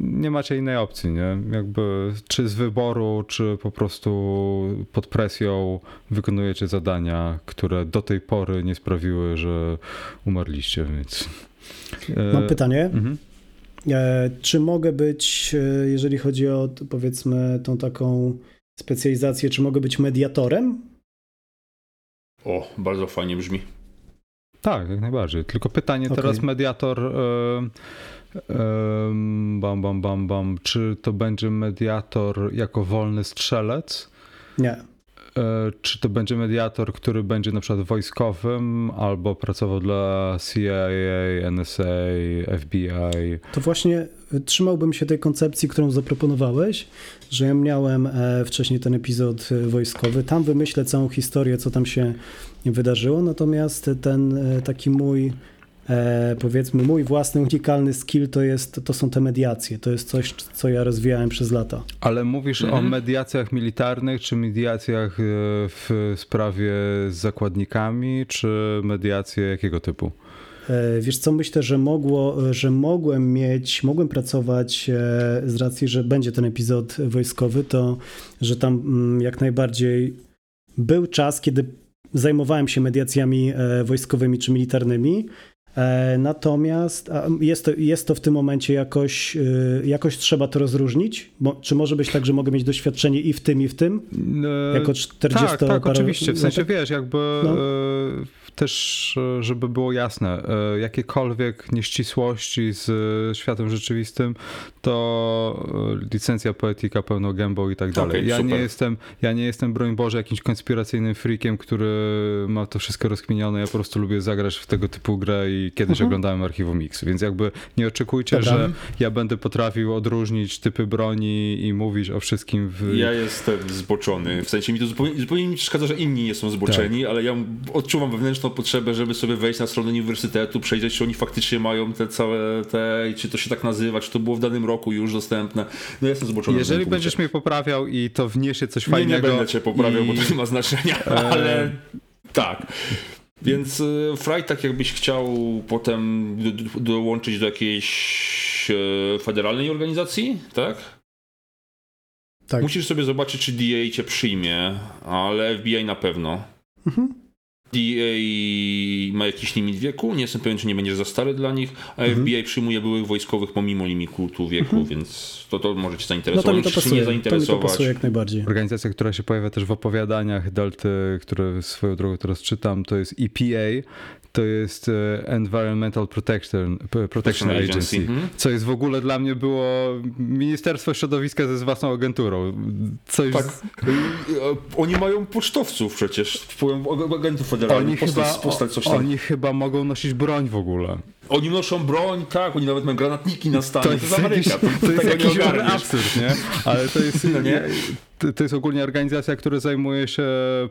nie macie innej opcji, nie? Jakby czy z wyboru, czy po prostu pod presją wykonujecie zadania, które do tej pory nie sprawiły, że umarliście, więc... mam pytanie. mhm. E, czy mogę być, e, jeżeli chodzi o powiedzmy tą taką specjalizację, czy mogę być mediatorem? O, bardzo fajnie brzmi. Tak, jak najbardziej. Tylko pytanie Okej. teraz mediator. em, bam, bam, bam, bam. Czy to będzie mediator jako wolny strzelec? Nie. E, Czy to będzie mediator, który będzie na przykład wojskowym albo pracował dla CIA, NSA, FBI? To właśnie trzymałbym się tej koncepcji, którą zaproponowałeś, że ja miałem e, wcześniej ten epizod wojskowy. Tam wymyślę całą historię, co tam się wydarzyło, natomiast ten e, taki mój, e, powiedzmy, mój własny unikalny skill to, jest, to są te mediacje. To jest coś, co ja rozwijałem przez lata. Ale mówisz o Mhm. mediacjach militarnych, czy mediacjach e, w sprawie z zakładnikami, czy mediacje jakiego typu? E, Wiesz co, myślę, że, mogło, że mogłem mieć, mogłem pracować z racji, że będzie ten epizod wojskowy, to że tam mm, jak najbardziej był czas, kiedy zajmowałem się mediacjami wojskowymi czy militarnymi. E, Natomiast jest to, jest to w tym momencie jakoś, e, jakoś trzeba to rozróżnić? Bo, czy może być tak, że mogę mieć doświadczenie i w tym, i w tym? E, Jako 40 Tak, tak, parę- oczywiście. W sensie latek? wiesz, jakby No. e, też, e, żeby było jasne, jakiekolwiek nieścisłości z światem rzeczywistym, to licencja poetyka pełną gębą i tak dalej. Okej, ja, nie jestem, ja nie jestem, broń Boże, jakimś konspiracyjnym freakiem, który ma to wszystko rozkminione. Ja po prostu lubię zagrać w tego typu grę i kiedyś Mhm. oglądałem archiwum Mix, więc jakby nie oczekujcie, Dobra. że ja będę potrafił odróżnić typy broni i mówić o wszystkim w... Ja jestem zboczony. W sensie mi to zupełnie, zupełnie mi przeszkadza, że inni nie są zboczeni, Tak. ale ja odczuwam wewnętrzną potrzebę, żeby sobie wejść na stronę uniwersytetu, przejrzeć, czy oni faktycznie mają te całe te, i czy to się tak nazywa, czy to było w danym roku już dostępne. No ja jestem zboczony. Jeżeli będziesz punkcie. mnie poprawiał i to wniesie coś Nie, fajnego. nie będę cię poprawiał, i... bo to nie ma znaczenia, E, ale tak. Więc y, Fry, tak jakbyś chciał potem do, do, dołączyć do jakiejś e, federalnej organizacji, tak? Tak. Musisz sobie zobaczyć, czy DA cię przyjmie, ale FBI na pewno. Mhm. DA ma jakiś limit wieku, nie jestem pewien, czy nie będziesz za stary dla nich, a Mhm. FBI przyjmuje byłych wojskowych pomimo limitu wieku, więc to, to może cię No zainteresować. to mi to pasuje. nie To mi to zainteresować. pasuje jak najbardziej. Organizacja, która się pojawia też w opowiadaniach Delty, które swoją drogą teraz czytam, to jest EPA. To jest e, Environmental Protection, Protection Agency, Mhm. co jest w ogóle dla mnie było Ministerstwo Środowiska ze z własną agenturą. Coś Tak. z- E, Oni mają pocztowców przecież, agentów federalnych. Oni postać, chyba, postać coś tam. oni chyba mogą nosić broń w ogóle. Oni noszą broń, tak, oni nawet mają granatniki na stanie. To, jest jest Ameryka, jakiś, to, to jest jakiś nie absurd, nie? Ale to jest, No nie? to, to jest ogólnie organizacja, która zajmuje się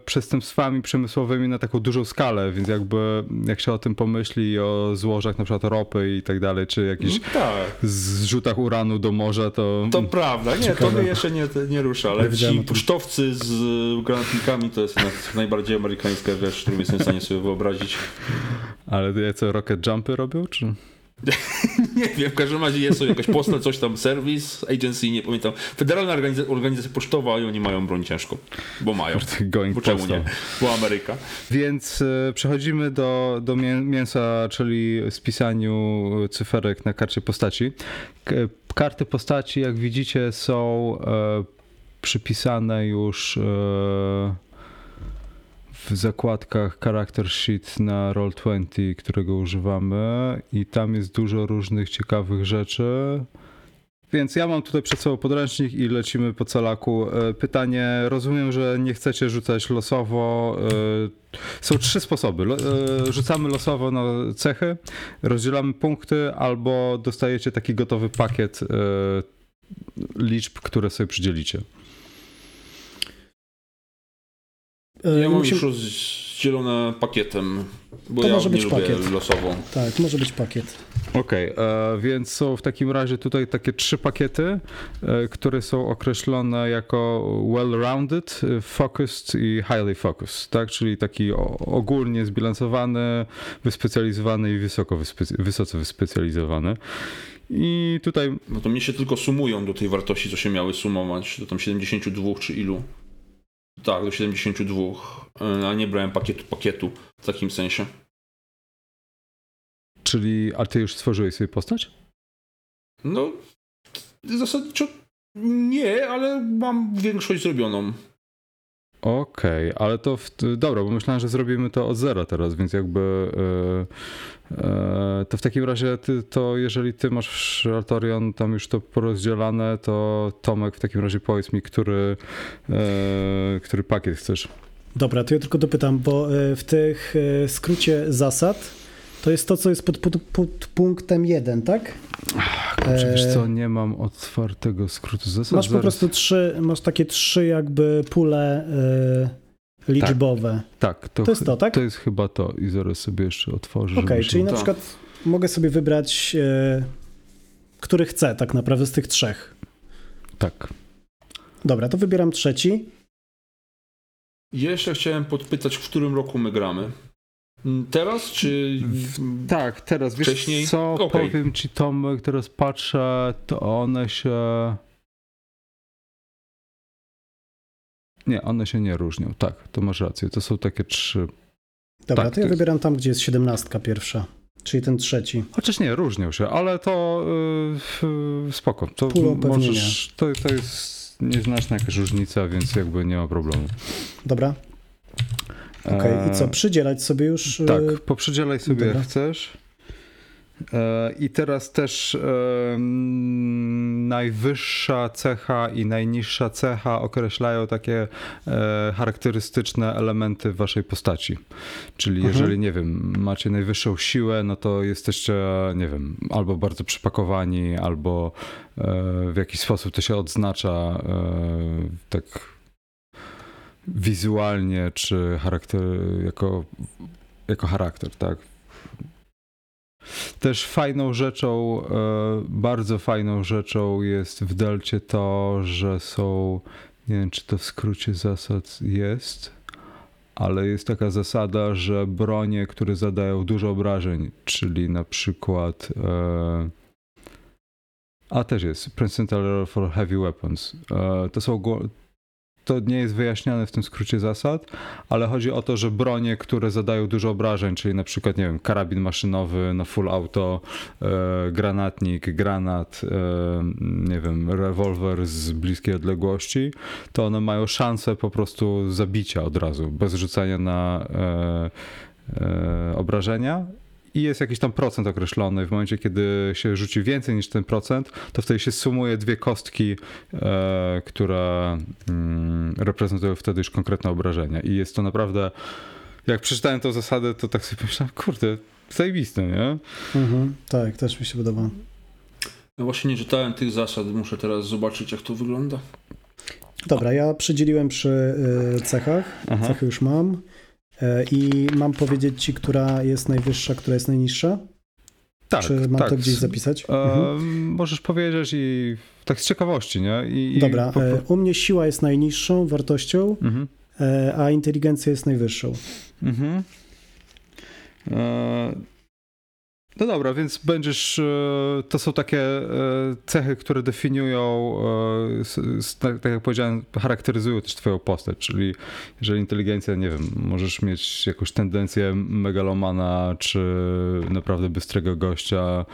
przestępstwami przemysłowymi na taką dużą skalę, więc jakby jak się o tym pomyśli, o złożach na przykład ropy i tak dalej, czy jakichś No tak. zrzutach uranu do morza, to... To prawda, nie, to Ciekawe. mnie jeszcze nie, nie rusza, ale wiedziałem ci pocztowcy z granatnikami to jest najbardziej amerykańska rzecz, którą jestem w stanie sobie wyobrazić. Ale co, rocket jumpy robią, czy... Nie wiem, w każdym razie jest to jakaś postać, coś tam, service, agency, nie pamiętam. Federalna organizacja, organizacja pocztowa i oni mają broń ciężką, bo mają. Going Bo czemu nie? Bo Ameryka. Więc e, przechodzimy do, do mię- mięsa, czyli spisaniu cyferek na karcie postaci. Karty postaci, jak widzicie, są e, przypisane już e, w zakładkach Character Sheet na Roll20, którego używamy i tam jest dużo różnych ciekawych rzeczy. Więc ja mam tutaj przed sobą podręcznik i lecimy po calaku. E, Pytanie, rozumiem, że nie chcecie rzucać losowo. e, Są trzy sposoby. E, Rzucamy losowo na cechy, rozdzielamy punkty, albo dostajecie taki gotowy pakiet liczb, które sobie przydzielicie. E, Ja mam musimy- już rozdzielone pakietem, bo To ja może nie być lubię pakiet. losową. Tak, może być pakiet. Okej, e, więc są w takim razie tutaj takie trzy pakiety, e, które są określone jako well-rounded, e, focused i highly focused, tak? Czyli taki o- ogólnie zbilansowany, wyspecjalizowany i wysoko wyspe- wysoce wyspecjalizowany. I tutaj No to mnie się tylko sumują do tej wartości, co się miały sumować, do tam 72 czy ilu. Tak, do 72, e, a nie brałem pakietu pakietu w takim sensie. Czyli, a ty już stworzyłeś sobie postać? No, zasadniczo nie, ale mam większość zrobioną. Okej, ale to w, dobra, bo myślałem, że zrobimy to od zera teraz, więc jakby e, e, to w takim razie ty, to jeżeli ty masz Altorion tam już to porozdzielane, to Tomek w takim razie powiedz mi, który, e, który pakiet chcesz. Dobra, to ja tylko dopytam, bo w tych skrócie zasad to jest to, co jest pod, pod, pod punktem 1, tak? Kurczę, wiesz co, nie mam otwartego skrótu zasad. Masz po prostu trzy, masz takie trzy jakby pule e, liczbowe. Tak, to, To jest to, tak? To jest chyba to i zaraz sobie jeszcze otworzę. Okej, żeby czyli się- na Tak. przykład mogę sobie wybrać, e, który chcę tak naprawdę z tych trzech. Tak. Dobra, to wybieram trzeci. Jeszcze chciałem podpytać, w którym roku my gramy. Mm, Teraz, czy... Tak, teraz wiesz Wcześniej? co, Okej. powiem ci Tomek, teraz patrzę, to one się... Nie, one się nie różnią, tak, to masz rację, to są takie trzy... Dobra, Tak, to ja to jest- wybieram tam, gdzie jest siedemnastka pierwsza, czyli ten trzeci. Chociaż nie, różnią się, ale to yy, spoko, to możesz, to, to jest nieznaczna jakaś różnica, więc jakby nie ma problemu. Dobra, okej. I co, Eee, przydzielać sobie już? e, Tak, poprzydzielaj sobie dobra. jak chcesz. E, I teraz też e, najwyższa cecha i najniższa cecha określają takie e, charakterystyczne elementy waszej postaci. Czyli Mhm. jeżeli, nie wiem, macie najwyższą siłę, no to jesteście, nie wiem, albo bardzo przypakowani, albo e, w jakiś sposób to się odznacza e, tak wizualnie, czy charakter, jako, jako charakter, tak. Też fajną rzeczą, e, bardzo fajną rzeczą jest w Delcie to, że są, nie wiem czy to w skrócie zasad jest, ale jest taka zasada, że bronie, które zadają dużo obrażeń, czyli na przykład e, a też jest Percentile for Heavy Weapons. E, to są to nie jest wyjaśniane w tym skrócie zasad, ale chodzi o to, że bronie, które zadają dużo obrażeń, czyli na przykład, nie wiem, karabin maszynowy na full auto, e, granatnik, granat, e, nie wiem, rewolwer z bliskiej odległości, to one mają szansę po prostu zabicia od razu, bez rzucania na e, e, obrażenia. I jest jakiś tam procent określony. W momencie, kiedy się rzuci więcej niż ten procent, to wtedy się sumuje dwie kostki, e, które mm, reprezentują wtedy już konkretne obrażenia. I jest to naprawdę. Jak przeczytałem tą zasadę, to tak sobie pomyślałem, kurde, zajebiste, nie? Mhm, tak, też mi się podoba. Ja właśnie nie czytałem tych zasad, muszę teraz zobaczyć, jak to wygląda. Dobra, ja przydzieliłem przy y, cechach. Aha. Cechy już mam. E, I mam powiedzieć ci, która jest najwyższa, która jest najniższa? Tak, Czy mam tak. to gdzieś zapisać? E, Mhm. Możesz powiedzieć i tak z ciekawości, nie? I, i Dobra, po- e, u mnie siła jest najniższą wartością, Mhm. e, a inteligencja jest najwyższą. Mhm. No dobra, więc będziesz. e, To są takie e, cechy, które definiują, e, tak tak jak powiedziałem, charakteryzują też Twoją postać. Czyli jeżeli inteligencja, nie wiem, możesz mieć jakąś tendencję megalomana, czy naprawdę bystrego gościa,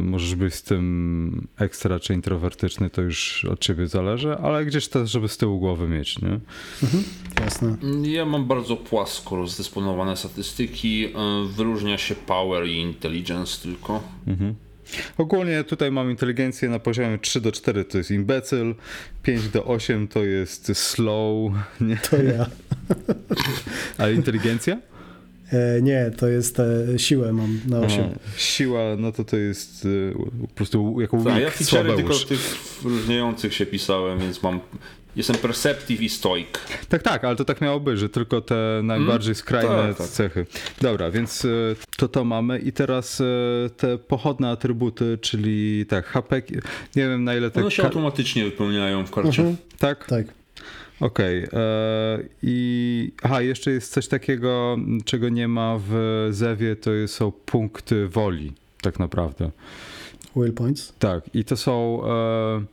możesz być z tym ekstra czy introwertyczny, to już od Ciebie zależy, ale gdzieś też, żeby z tyłu głowy mieć, nie? Mhm, jasne. Ja mam bardzo płasko rozdysponowane statystyki. Wyróżnia się power i intelligence tylko. Mhm. Ogólnie tutaj mam inteligencję na poziomie 3 do 4 to jest imbecyl, 5 do 8 to jest slow, nie? To ja. A inteligencja? E, nie, to jest e, siłę mam na 8. Aha. Siła, no to to jest y, po prostu jako ja weak, feature'y tylko tych wyróżniających się pisałem, więc mam... Jestem perceptive i stoic. Tak, tak, ale to tak miało być, że tylko te najbardziej skrajne Tak, tak. cechy. Dobra, więc y, to to mamy i teraz y, te pochodne atrybuty, czyli tak, HP, nie wiem na ile te... One się automatycznie wypełniają w karcie. Mhm, tak? tak. Okej. e, I aha, jeszcze jest coś takiego, czego nie ma w Zewie, to są punkty woli, tak naprawdę. Will points. Tak, i to są. E,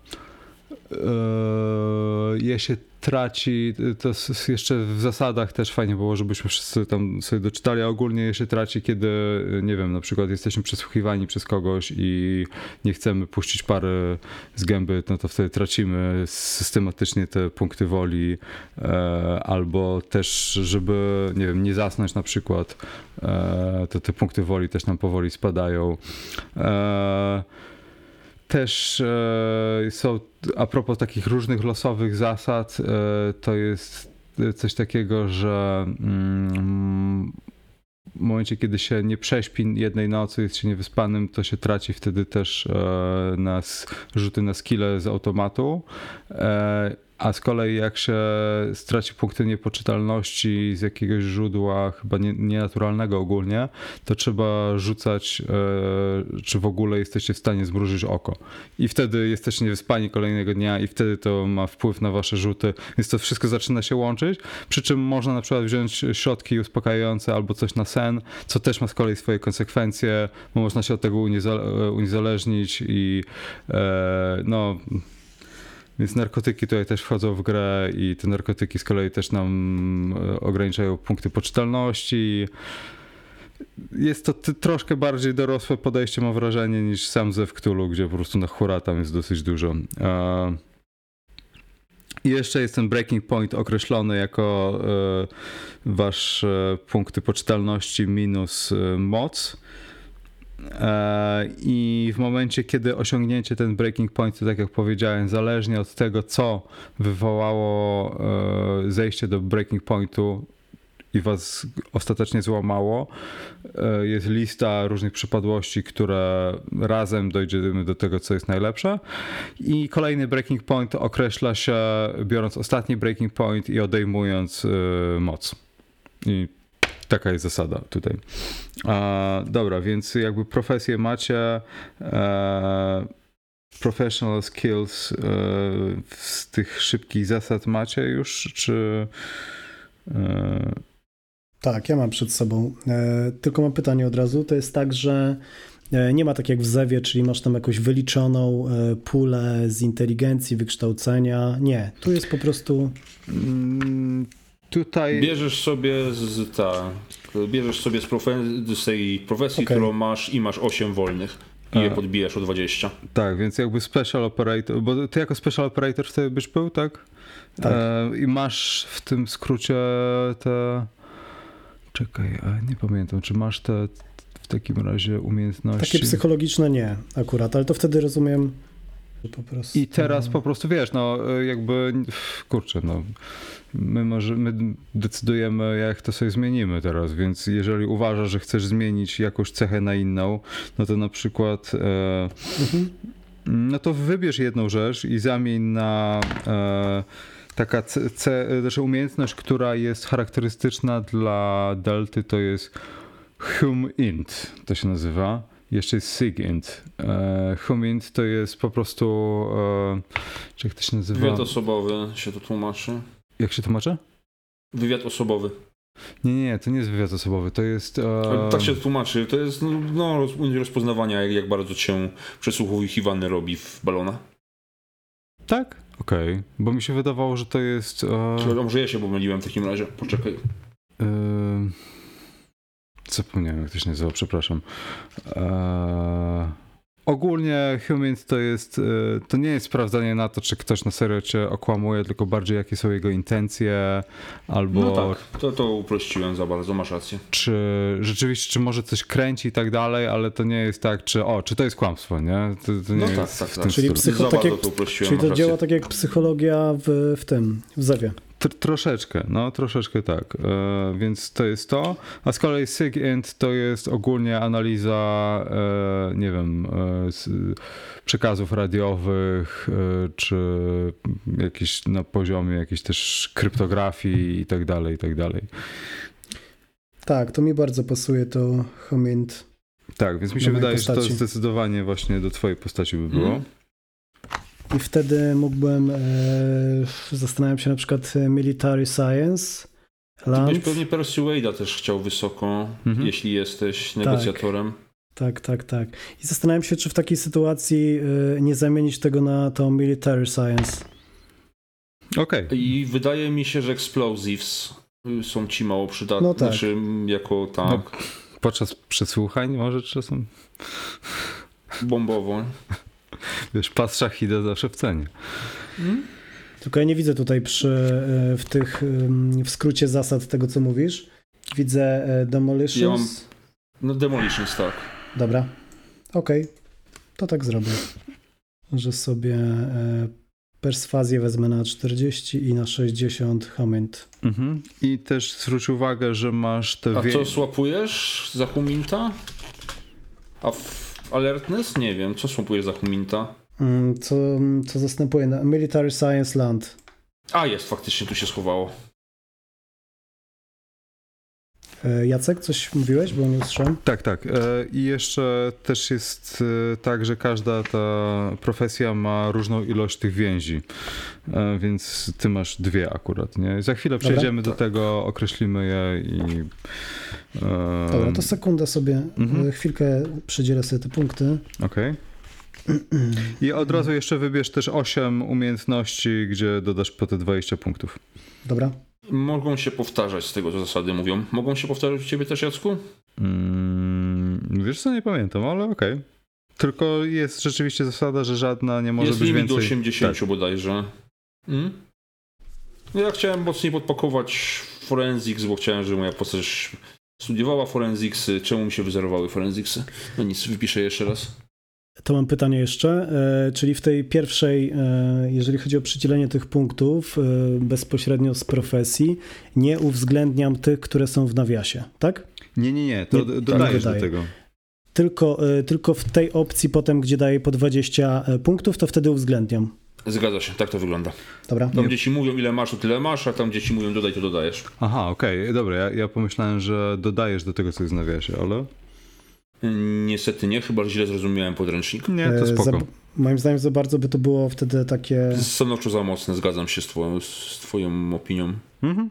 je się traci, to jeszcze w zasadach też fajnie było, żebyśmy wszyscy tam sobie doczytali, a ogólnie je się traci, kiedy, nie wiem, na przykład jesteśmy przesłuchiwani przez kogoś i nie chcemy puścić pary z gęby, no to wtedy tracimy systematycznie te punkty woli, e, albo też, żeby, nie wiem, nie zasnąć na przykład, e, to te punkty woli też nam powoli spadają. E, też e, są, a propos takich różnych losowych zasad, e, to jest coś takiego, że mm, w momencie, kiedy się nie prześpi jednej nocy, jest się niewyspanym, to się traci wtedy też e, na rzuty na skille z automatu. A z kolei jak się straci punkty niepoczytalności z jakiegoś źródła chyba nie, nienaturalnego ogólnie, to trzeba rzucać, e, czy w ogóle jesteście w stanie zmrużyć oko. I wtedy jesteście niewyspani kolejnego dnia i wtedy to ma wpływ na wasze rzuty, więc to wszystko zaczyna się łączyć, przy czym można na przykład wziąć środki uspokajające albo coś na sen, co też ma z kolei swoje konsekwencje, bo można się od tego uniezależnić i e, no więc narkotyki tutaj też wchodzą w grę i te narkotyki z kolei też nam e, ograniczają punkty poczytalności. Jest to troszkę bardziej dorosłe podejście, mam wrażenie, niż sam ze Cthulhu, gdzie po prostu na hura tam jest dosyć dużo. I jeszcze jest ten breaking point określony jako e, wasz e, punkty poczytalności minus moc. E, I w momencie, kiedy osiągnięcie ten breaking point, to tak jak powiedziałem, zależnie od tego, co wywołało e, zejście do breaking pointu i was ostatecznie złamało, e, jest lista różnych przypadłości, które razem dojdziemy do tego, co jest najlepsze. I kolejny breaking point określa się biorąc ostatni breaking point i odejmując moc. I Taka jest zasada tutaj. A, dobra, więc jakby profesję macie. E, professional skills e, z tych szybkich zasad macie już, czy. E... Tak, ja mam przed sobą. E, tylko mam pytanie od razu. To jest tak, że e, nie ma tak jak w Zewie, czyli masz tam jakąś wyliczoną e, pulę z inteligencji, wykształcenia. Nie, tu jest po prostu. Tutaj... Bierzesz sobie z, ta, bierzesz sobie z, profe- z tej profesji, okay. którą masz i masz 8 wolnych i je podbijasz o 20. Tak, więc jakby special operator, bo ty jako special operator wtedy byś był, tak? Tak. E, I masz w tym skrócie te... Czekaj, nie pamiętam, czy masz te w takim razie umiejętności? Takie psychologiczne nie akurat, ale to wtedy rozumiem prostu... I teraz po prostu, wiesz, no jakby, kurczę, no my, może, my decydujemy, jak to sobie zmienimy teraz, więc jeżeli uważasz, że chcesz zmienić jakąś cechę na inną, no to na przykład e, mhm. no to wybierz jedną rzecz i zamień na e, taka ce, ce, znaczy umiejętność, która jest charakterystyczna dla delty, to jest hum int, to się nazywa. Jeszcze jest SIGINT. E, HUMINT to jest po prostu. E, czy jak to się nazywa? Wywiad osobowy się to tłumaczy. Jak się tłumaczy? Wywiad osobowy. Nie, nie, to nie jest wywiad osobowy, to jest. E... Tak się tłumaczy. To jest no, no rozpoznawania, jak, jak bardzo cię przesłuchiwany robi w balona. Tak? Okej, okay. bo mi się wydawało, że to jest. E... Czy, może ja się pomyliłem w takim razie. Poczekaj. E... Zapomniałem, jak to się nazywa, przepraszam. Eee... Ogólnie Humint to jest, e, to nie jest sprawdzanie na to, czy ktoś na serio cię okłamuje, tylko bardziej jakie są jego intencje, albo... No tak, to, to uprościłem za bardzo, masz rację. Czy rzeczywiście, czy może coś kręci i tak dalej, ale to nie jest tak, czy o, czy to jest kłamstwo, nie? To, to nie no tak, tak, tak. Czyli, psycho, tak jak, to czyli to działa tak jak psychologia w, w tym, w Zewie troszeczkę, no troszeczkę tak. E, więc to jest to. A z kolei SIGINT to jest ogólnie analiza, e, nie wiem, e, przekazów radiowych, e, czy jakieś na poziomie jakiejś też kryptografii i tak dalej, i tak dalej. Tak, to mi bardzo pasuje to HOMINT. Tak, więc mi się wydaje, postaci. że to zdecydowanie właśnie do twojej postaci by było. Mm. I wtedy mógłbym, e, zastanawiam się na przykład e, Military Science. Land. Ty byś pewnie Persuade'a też chciał wysoko, mhm. jeśli jesteś negocjatorem. Tak, tak, tak. I zastanawiam się, czy w takiej sytuacji y, nie zamienić tego na tą military science. Okej. I wydaje mi się, że explosives y, są ci mało przydatne. No tak. Znaczy, jako tak, No. Podczas przesłuchań może czasem, bombowo. Wiesz, pas szachida zawsze w cenie. Tylko ja nie widzę tutaj przy, y, w tych, w skrócie zasad tego, co mówisz. Widzę demolitions. Ja mam- No demolitions, tak. Dobra. Okej. To tak zrobię. Że sobie e, perswazję wezmę na 40 i na 60 Hammond. Mhm. I też zwróć uwagę, że masz te A wie... co swapujesz za huminta? A w alertness? Nie wiem, co swapujesz za huminta? Mm, Co, co zastępuje na Military Science Land. A, jest, faktycznie tu się schowało. E, Jacek, coś mówiłeś, bo nie usłyszałem? Tak, tak. E, I jeszcze też jest e, tak, że każda ta profesja ma różną ilość tych więzi, więc ty masz dwie akurat, nie? Za chwilę Dobra. przejdziemy do tego, określimy je i... Dobra, to sekundę sobie, Mhm. chwilkę przydzielę sobie te punkty. Okej. I od razu jeszcze wybierz też 8 umiejętności, gdzie dodasz po te 20 punktów. Dobra. Mogą się powtarzać z tego, co zasady mówią. Mogą się powtarzać u ciebie też, Jacku? Mm, wiesz co, nie pamiętam, ale okej. Tylko jest rzeczywiście zasada, że żadna nie może jest być limit do więcej... 80 Tak. bodajże. Mm? No ja chciałem mocniej podpakować forensics, bo chciałem, żeby moja postać studiowała forensicsy. Czemu mi się wyzerowały forensicsy? No nic, wypiszę jeszcze raz. To mam pytanie jeszcze, e, czyli w tej pierwszej, e, jeżeli chodzi o przydzielenie tych punktów e, bezpośrednio z profesji, nie uwzględniam tych, które są w nawiasie, tak? Nie, nie, nie, to Nie, tak, dodajesz do tego. Tylko, tylko w tej opcji potem, gdzie daję po 20 punktów, to wtedy uwzględniam. Zgadza się, tak to wygląda. Dobra. Tam gdzie ci mówią ile masz, to tyle masz, a tam gdzie ci mówią dodaj, to dodajesz. Aha, okej, dobra, ja, ja pomyślałem, że dodajesz do tego, co jest w nawiasie, ale Niestety nie, chyba że źle zrozumiałem podręcznik. nie, to E, spoko. za- moim zdaniem za bardzo by to było wtedy takie... Stanowczo za mocne, zgadzam się z twoją, z twoją opinią. Mhm.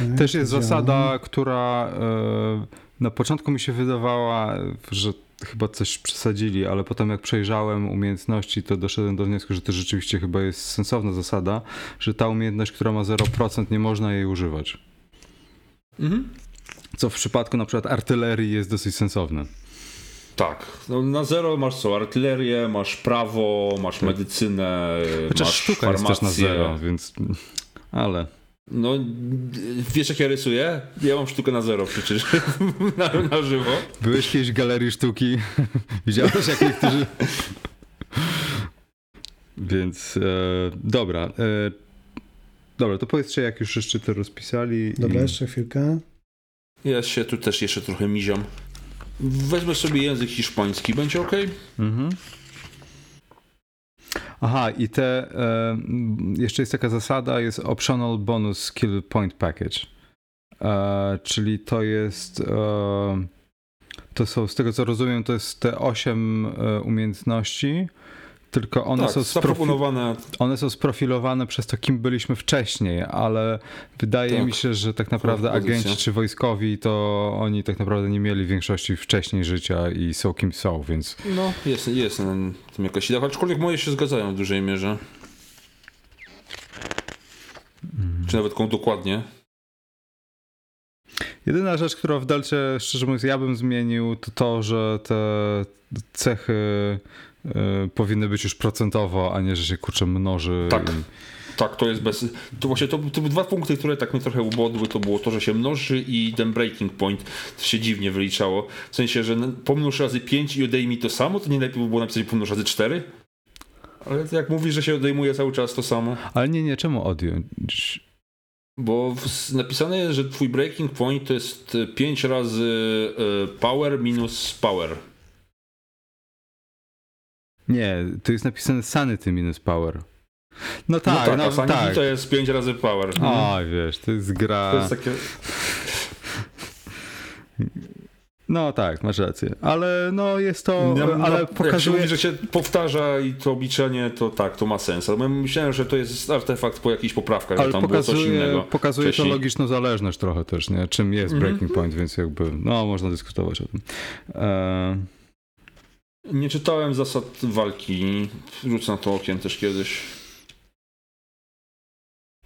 e, Też jest zasada, która e, na początku mi się wydawała, że chyba coś przesadzili, ale potem jak przejrzałem umiejętności, to doszedłem do wniosku, że to rzeczywiście chyba jest sensowna zasada, że ta umiejętność, która ma 0%, nie można jej używać. Mhm. Co w przypadku na przykład artylerii jest dosyć sensowne. Tak. No, na zero masz co? Artylerię, masz prawo, masz medycynę, Chociaż masz sztuka jest farmację. też na zero, więc... Ale... No, wiesz jak ja rysuję? Ja mam sztukę na zero przecież, na, na żywo. Byłeś kiedyś w galerii sztuki, widziałeś jak niektórzy... Więc e, dobra. E, dobra, to powiedzcie jak już jeszcze to rozpisali. Dobra, i... jeszcze chwilkę. Ja się tu też jeszcze trochę miziam. Wezmę sobie język hiszpański, będzie ok? Mhm. Aha, i te. E, jeszcze jest taka zasada, jest optional bonus skill point package. E, czyli to jest. E, to są, z tego co rozumiem, to jest te 8 e, umiejętności, tylko one, tak, są zaproponowane. one są sprofilowane przez to, kim byliśmy wcześniej, ale wydaje Tak. mi się, że tak naprawdę Pozycja. agenci czy wojskowi, to oni tak naprawdę nie mieli większości wcześniej życia i są kim są, więc No, jest, jest na tym jakaś idea, aczkolwiek moje się zgadzają w dużej mierze. Czy nawet dokładnie. Jedyna rzecz, którą w Delcie, szczerze mówiąc, ja bym zmienił, to to, że te cechy powinny być już procentowo, a nie, że się kurczę mnoży. Tak. i- Tak, to jest bez. To właśnie to, to były dwa punkty, które tak mnie trochę ubodły. To było to, że się mnoży i ten breaking point to się dziwnie wyliczało. W sensie, że pomnóż razy 5 i odejmij to samo, to nie lepiej by było napisać pomnóż razy 4? Ale jak mówisz, że się odejmuje cały czas to samo. Ale nie, nie, czemu odjąć? Bo napisane jest, że twój breaking point to jest 5 razy e, power minus power. Nie, to jest napisane sanity minus power. No tak, no tak, no, a sanity tak. to jest 5 razy power. O, wiesz, to jest gra... To jest takie... No tak, masz rację. Ale no jest to, ale no, Jak się pokazuje... mówi, że się powtarza i to obliczenie, to tak, to ma sens. Ale myślałem, że to jest artefakt po jakichś poprawkach, Ale że tam było coś pokazuje, innego. pokazuje to wcześniej. logiczną zależność trochę też, nie? Czym jest Mhm. breaking point, więc jakby, no można dyskutować o tym. E, Nie czytałem zasad walki. Rzucę na to okiem też kiedyś.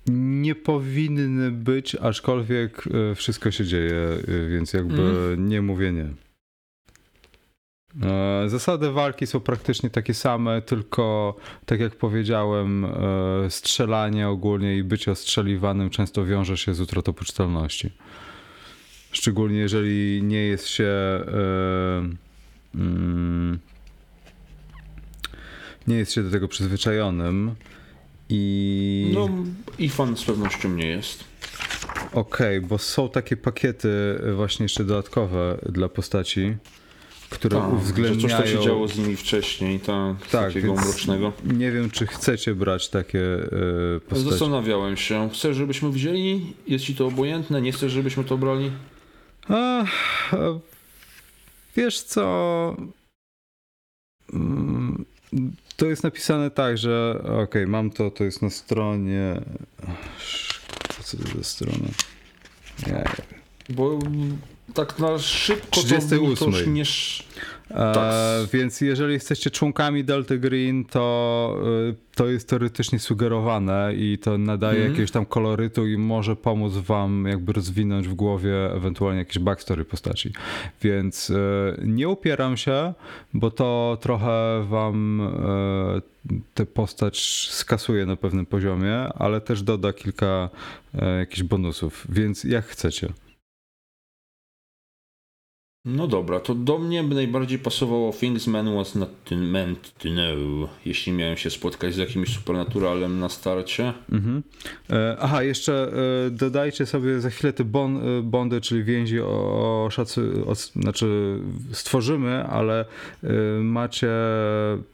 nie powinny być, aczkolwiek e, wszystko się dzieje, e, więc jakby Mhm. nie mówię nie. E, Zasady walki są praktycznie takie same, tylko tak jak powiedziałem, strzelanie ogólnie i bycie ostrzeliwanym często wiąże się z utratą poczytalności. Szczególnie jeżeli nie jest się e, mm, nie jest się do tego przyzwyczajonym i No i fan z pewnością nie jest. Okej, bo są takie pakiety właśnie jeszcze dodatkowe dla postaci, które Tak, że uwzględniają... coś tam się działo z nimi wcześniej, tak, Tak, takiego mrocznego. Nie wiem, czy chcecie brać takie y, postaci. Zastanawiałem się. Chcesz, żebyśmy wzięli? Jest ci to obojętne? Nie chcesz, żebyśmy to brali? A, a, wiesz co... To jest napisane tak, że okej, mam to, to jest na stronie... Co to za strona? Ja, Bo tak na szybko to, 38. to już nie... sz- E, Tak. więc jeżeli jesteście członkami Delta Green, to, y, to jest teoretycznie sugerowane i to nadaje Mhm. jakiegoś tam kolorytu i może pomóc wam jakby rozwinąć w głowie ewentualnie jakieś backstory postaci. Więc y, nie upieram się, bo to trochę wam y, tę postać skasuje na pewnym poziomie, ale też doda kilka y, jakichś bonusów, więc jak chcecie. No dobra, to do mnie by najbardziej pasowało Things Man was not meant to know, jeśli miałem się spotkać z jakimś supernaturalem na starcie. Mhm. E, Aha, jeszcze e, dodajcie sobie za chwilę te bon, e, bondy, czyli więzi o, o o, znaczy stworzymy, ale e, macie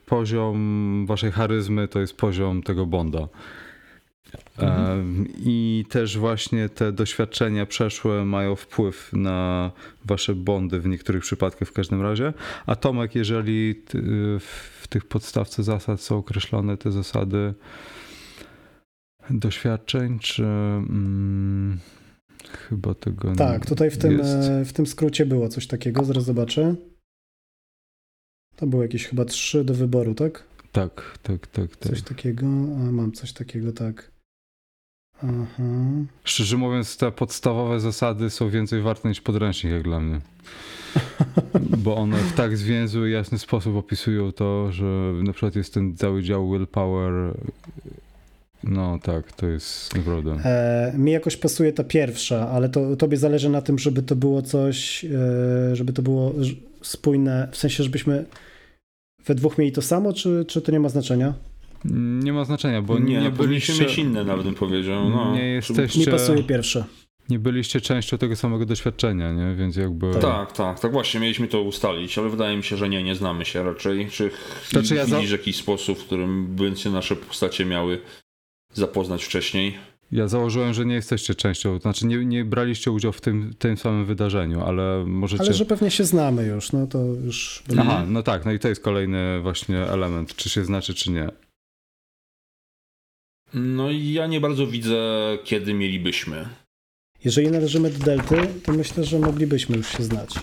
poziom waszej charyzmy, to jest poziom tego bonda. E, I też właśnie te doświadczenia przeszłe mają wpływ na wasze bondy w niektórych przypadkach w każdym razie. A Tomek, jeżeli ty, w tych podstawce zasad są określone te zasady doświadczeń, czy mm, chyba tego nie Tak, tutaj w tym, jest. e, w tym skrócie było coś takiego, zaraz zobaczę. To było jakieś chyba trzy do wyboru, tak? Tak, tak, tak, tak. Coś takiego, a mam coś takiego, tak. Aha. Szczerze mówiąc, te podstawowe zasady są więcej warte niż podręcznik, jak dla mnie. Bo one w tak zwięzły, jasny sposób opisują to, że na przykład jest ten cały dział willpower. No tak, to jest naprawdę. E, mi jakoś pasuje ta pierwsza, ale to tobie zależy na tym, żeby to było coś, e, żeby to było spójne, w sensie, żebyśmy we dwóch mieli to samo, czy, czy to nie ma znaczenia? Nie ma znaczenia, bo nie, nie, byliście, inne, nawet bym powiedział. No, Nie jesteście- Mi pasuje pierwsze. nie byliście częścią tego samego doświadczenia, nie? Więc jakby... Tak, tak, tak właśnie, mieliśmy to ustalić, ale wydaje mi się, że nie, nie znamy się raczej. Czy Znaczy ja za- jakiś sposób, w którym by się nasze postacie miały zapoznać wcześniej? Ja założyłem, że nie jesteście częścią, to znaczy nie, nie braliście udziału w tym, tym samym wydarzeniu, ale możecie... Ale że pewnie się znamy już, no to już... Aha, no tak, no i to jest kolejny właśnie element, czy się znaczy, czy nie. No i ja nie bardzo widzę, kiedy mielibyśmy. Jeżeli należymy do Delty, to myślę, że moglibyśmy już się znać.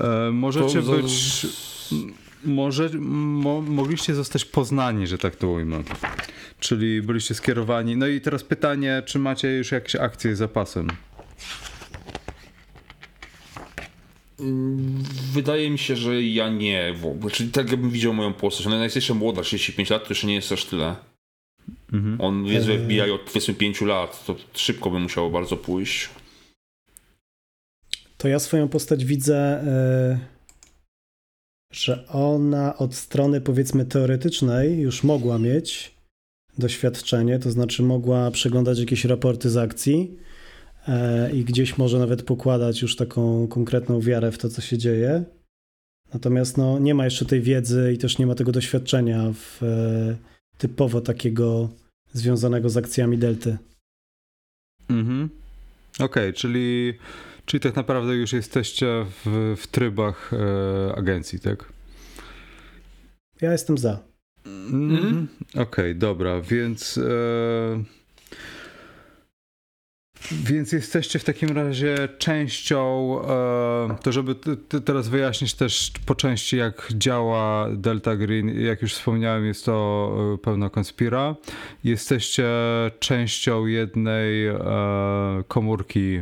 E, możecie To za- być... Może, mo, mogliście zostać poznani, że tak to ujmę. Czyli byliście skierowani. No i teraz pytanie, czy macie już jakieś akcje z zapasem? Wydaje mi się, że ja nie w ogóle. Czyli tak jakbym widział moją postać. Ona jest jeszcze młoda, 35 lat, to jeszcze nie jest aż tyle. Mhm. On jest Eee. FBI od powiedzmy 5 lat, to szybko by musiało bardzo pójść. To ja swoją postać widzę, e, że ona od strony powiedzmy teoretycznej już mogła mieć doświadczenie, to znaczy mogła przeglądać jakieś raporty z akcji e, i gdzieś może nawet pokładać już taką konkretną wiarę w to, co się dzieje. Natomiast no, nie ma jeszcze tej wiedzy i też nie ma tego doświadczenia w, e, typowo takiego związanego z akcjami Delty. Mhm. Okej, czyli, Czyli tak naprawdę już jesteście w, w trybach e, agencji, tak? Ja jestem za. Mhm. Okej, okay, dobra, więc. E, więc jesteście w takim razie częścią, e, to żeby teraz wyjaśnić też po części jak działa Delta Green, jak już wspomniałem jest to e, pełna konspira. Jesteście częścią jednej e, komórki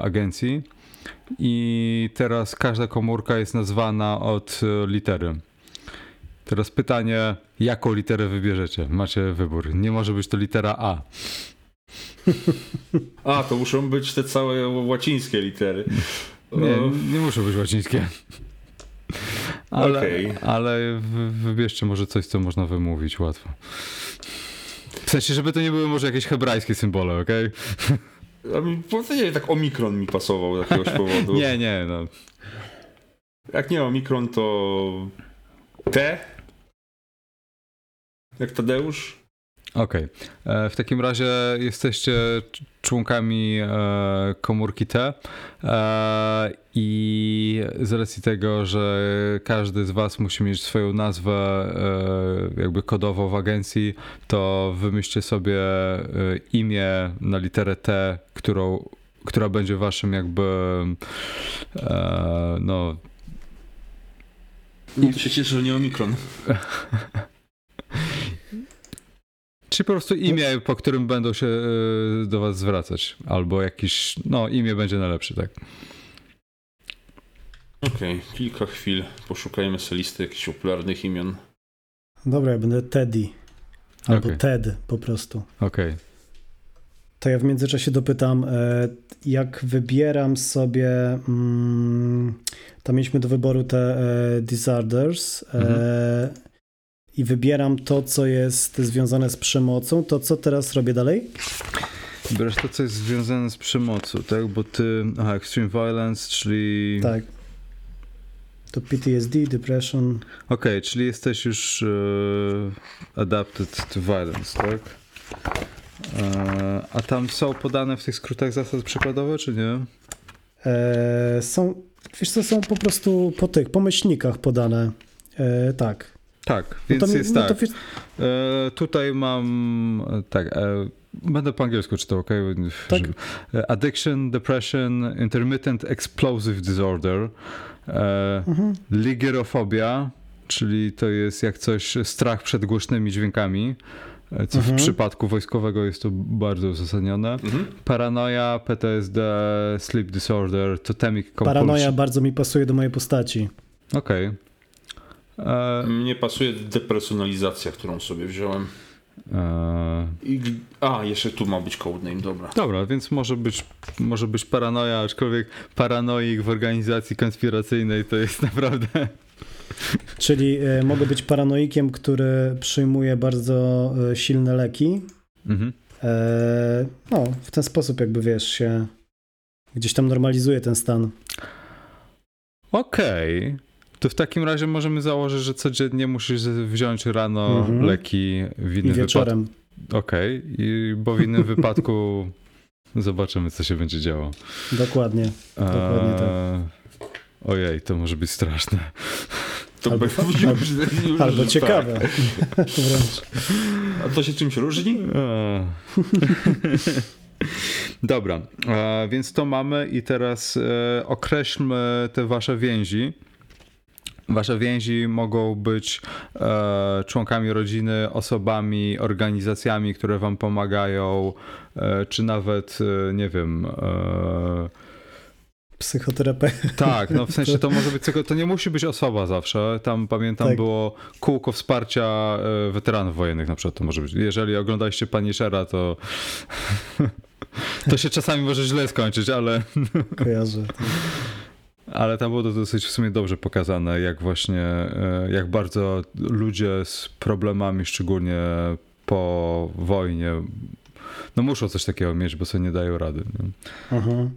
agencji i teraz każda komórka jest nazwana od litery. Teraz pytanie, jaką literę wybierzecie? Macie wybór. Nie może być to litera A. A, to muszą być te całe łacińskie litery. Nie, nie muszą być łacińskie. Ale, okay. ale wybierzcie może coś, co można wymówić łatwo. W sensie, żeby to nie były może jakieś hebrajskie symbole, okej? Okay? nie, tak omikron mi pasował z jakiegoś powodu. nie, nie, no. Jak nie omikron, to T? Jak Tadeusz? Okej. Okay. E, w takim razie jesteście członkami e, komórki T e, i z racji tego, że każdy z was musi mieć swoją nazwę jakby kodową w agencji, to wymyślcie sobie imię na literę T, którą, która będzie waszym jakby no cieszę, że nie omikron. Czy po prostu imię, po którym będą się e, do was zwracać, albo jakiś, no imię będzie najlepsze, tak. Okej, okay, kilka chwil, poszukajmy sobie listy jakichś popularnych imion. Dobra, ja będę Teddy. Albo okay. Ted po prostu. Okej. Okay. To ja w międzyczasie dopytam, e, jak wybieram sobie, mm, tam mieliśmy do wyboru te e, disorders, mhm i wybieram to, co jest związane z przemocą, to co teraz robię dalej? Wybierasz to, co jest związane z przemocą, tak? Bo ty, aha, extreme violence, czyli... Tak. To PTSD, depression. Okej, okay, czyli jesteś już uh, adapted to violence, tak? Uh, a tam są podane w tych skrótach zasad przykładowe, czy nie? E, są, wiesz co, są po prostu po tych pomyślnikach podane. E, tak. Tak, no więc no to, jest no tak. E, tutaj mam, e, tak, e, będę po angielsku czytał, ok? Tak? E, addiction, depression, intermittent explosive disorder, e, mhm. ligerofobia, czyli to jest jak coś, strach przed głośnymi dźwiękami, e, co mhm. w przypadku wojskowego jest to bardzo uzasadnione. Mhm. Paranoia, PTSD, sleep disorder, totemic compulsion. Paranoia bardzo mi pasuje do mojej postaci. Okej. Okay. E... Mnie pasuje depersonalizacja, którą sobie wziąłem. E... I... A, jeszcze tu ma być codename, dobra. Dobra, więc może być, może być paranoja, aczkolwiek paranoik w organizacji konspiracyjnej to jest naprawdę... Czyli e, mogę być paranoikiem, który przyjmuje bardzo silne leki. Mhm. No, w ten sposób jakby, wiesz, się gdzieś tam normalizuje ten stan. Okej. Okay. To w takim razie możemy założyć, że codziennie musisz wziąć rano mhm. leki w innym I wieczorem. wypadku. Okej, okay. bo w innym wypadku zobaczymy, co się będzie działo. Dokładnie. Dokładnie tak. Ojej, to może być straszne. To albo, albo, albo tak. ciekawe. A to się czymś różni? Dobra, więc to mamy i teraz e, określmy te wasze więzi. Wasze więzi mogą być e, członkami rodziny, osobami, organizacjami, które wam pomagają, e, czy nawet, e, nie wiem. E, Psychoterapeuta. Tak, no w sensie to może być, to nie musi być osoba zawsze. Tam pamiętam tak. było kółko wsparcia e, weteranów wojennych na przykład to może być. Jeżeli oglądaliście Punishera, to to się czasami może źle skończyć, ale... Kojarzę. Tak. Ale tam było to dosyć w sumie dobrze pokazane, jak właśnie, e, jak bardzo ludzie z problemami, szczególnie po wojnie, no muszą coś takiego mieć, bo sobie nie dają rady. Nie? Mhm.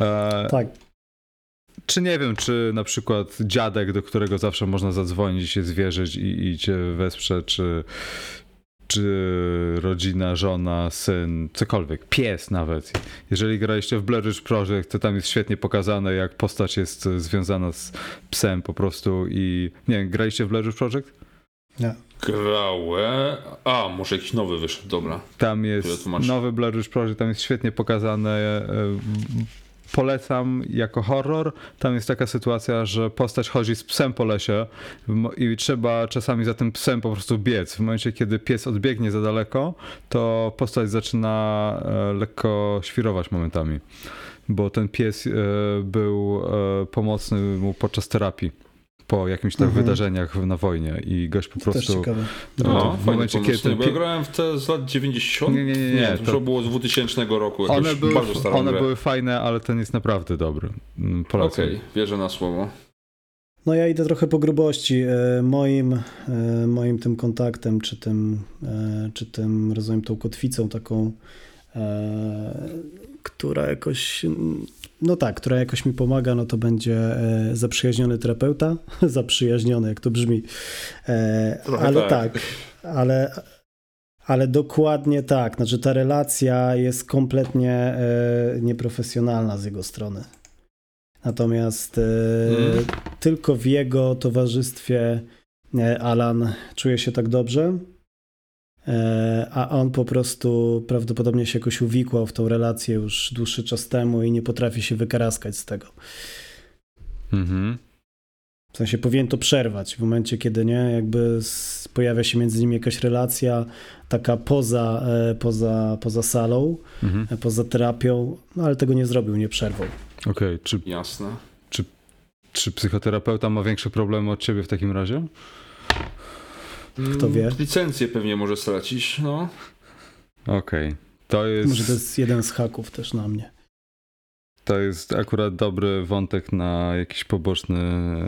E, tak. Czy nie wiem, czy na przykład dziadek, do którego zawsze można zadzwonić, się zwierzyć i, i cię wesprze, czy, czy rodzina, żona, syn, cokolwiek, pies nawet. Jeżeli graliście w Blair Witch Project, to tam jest świetnie pokazane, jak postać jest związana z psem po prostu i nie wiem, graliście w Blair Witch Project? Nie. Grałem. A, może jakiś nowy wyszedł, dobra. Tam jest nowy Blair Witch Project, tam jest świetnie pokazane. Polecam jako horror. Tam jest taka sytuacja, że postać chodzi z psem po lesie i trzeba czasami za tym psem po prostu biec. W momencie, kiedy pies odbiegnie za daleko, to postać zaczyna e, lekko świrować momentami, bo ten pies e, był e, pomocny mu podczas terapii po jakimś tam Mhm. wydarzeniach na wojnie i gość po To też prostu ciekawe. No, No, w momencie, kiedy bo ja grałem w te z lat 90. Nie, nie, nie, nie, to, to- było z 2000 roku. One były, bardzo starą one grę. były fajne, ale ten jest naprawdę dobry. Mm, Polecam. Okej, wierzę na słowo. No ja idę trochę po grubości. E, Moim, e, moim tym kontaktem, czy tym, e, czy tym, rozumiem, tą kotwicą taką, która jakoś, no tak, która jakoś mi pomaga, no to będzie e, zaprzyjaźniony terapeuta. zaprzyjaźniony, jak to brzmi. E, Ale tak. tak, ale, ale dokładnie tak. Znaczy ta relacja jest kompletnie e, nieprofesjonalna z jego strony. Natomiast Mhm. tylko w jego towarzystwie Alan czuje się tak dobrze, a on po prostu prawdopodobnie się jakoś uwikłał w tą relację już dłuższy czas temu i nie potrafi się wykaraskać z tego. Mhm. W sensie powinien to przerwać w momencie, kiedy nie, jakby pojawia się między nimi jakaś relacja taka poza, e, poza, poza salą, Mhm. e, poza terapią, no ale tego nie zrobił, nie przerwał. Okej, czy, Jasne. czy psychoterapeuta ma większe problemy od ciebie w takim razie? Kto wie? Mm, Licencję pewnie może stracić, no. Okej. To jest, Może to jest jeden z haków też na mnie. to jest akurat dobry wątek na jakiś poboczny, e,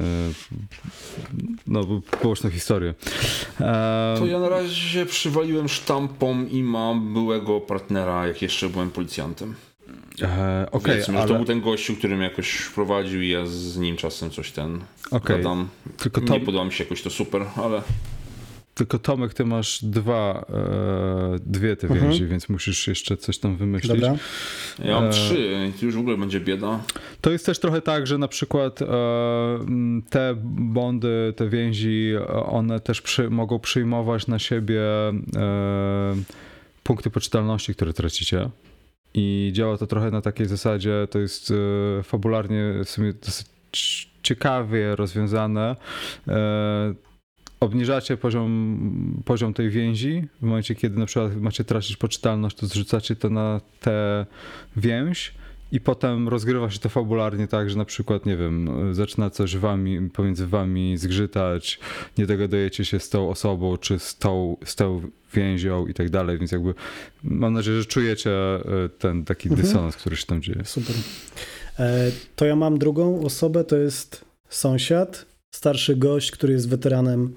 no, poboczną historię. E, To ja na razie przywaliłem sztampom i mam byłego partnera, jak jeszcze byłem policjantem. e, Okej, Powiedzmy, że to ale był ten gościu, który mnie jakoś wprowadził i ja z nim czasem coś ten okej. gadam. Tylko, to, Nie podoba mi się jakoś to super, ale tylko Tomek, ty masz dwa, e, dwie te Mhm. więzi, więc musisz jeszcze coś tam wymyślić. Dobra? ja mam E, trzy już w ogóle będzie bieda. To jest też trochę tak, że na przykład e, te bondy, te więzi, e, one też przy, mogą przyjmować na siebie e, punkty poczytalności, które tracicie. I działa to trochę na takiej zasadzie, to jest e, fabularnie w sumie dosyć ciekawie rozwiązane. Obniżacie poziom, poziom tej więzi. W momencie, kiedy na przykład macie tracić poczytalność, to zrzucacie to na tę więź i potem rozgrywa się to fabularnie tak, że na przykład, nie wiem, zaczyna coś wami, pomiędzy wami zgrzytać, nie dogadujecie się z tą osobą, czy z tą, z tą więzią i tak dalej, więc jakby mam nadzieję, że czujecie e, ten taki Mhm. dysonans, który się tam dzieje. Super. E, To ja mam drugą osobę, to jest sąsiad, starszy gość, który jest weteranem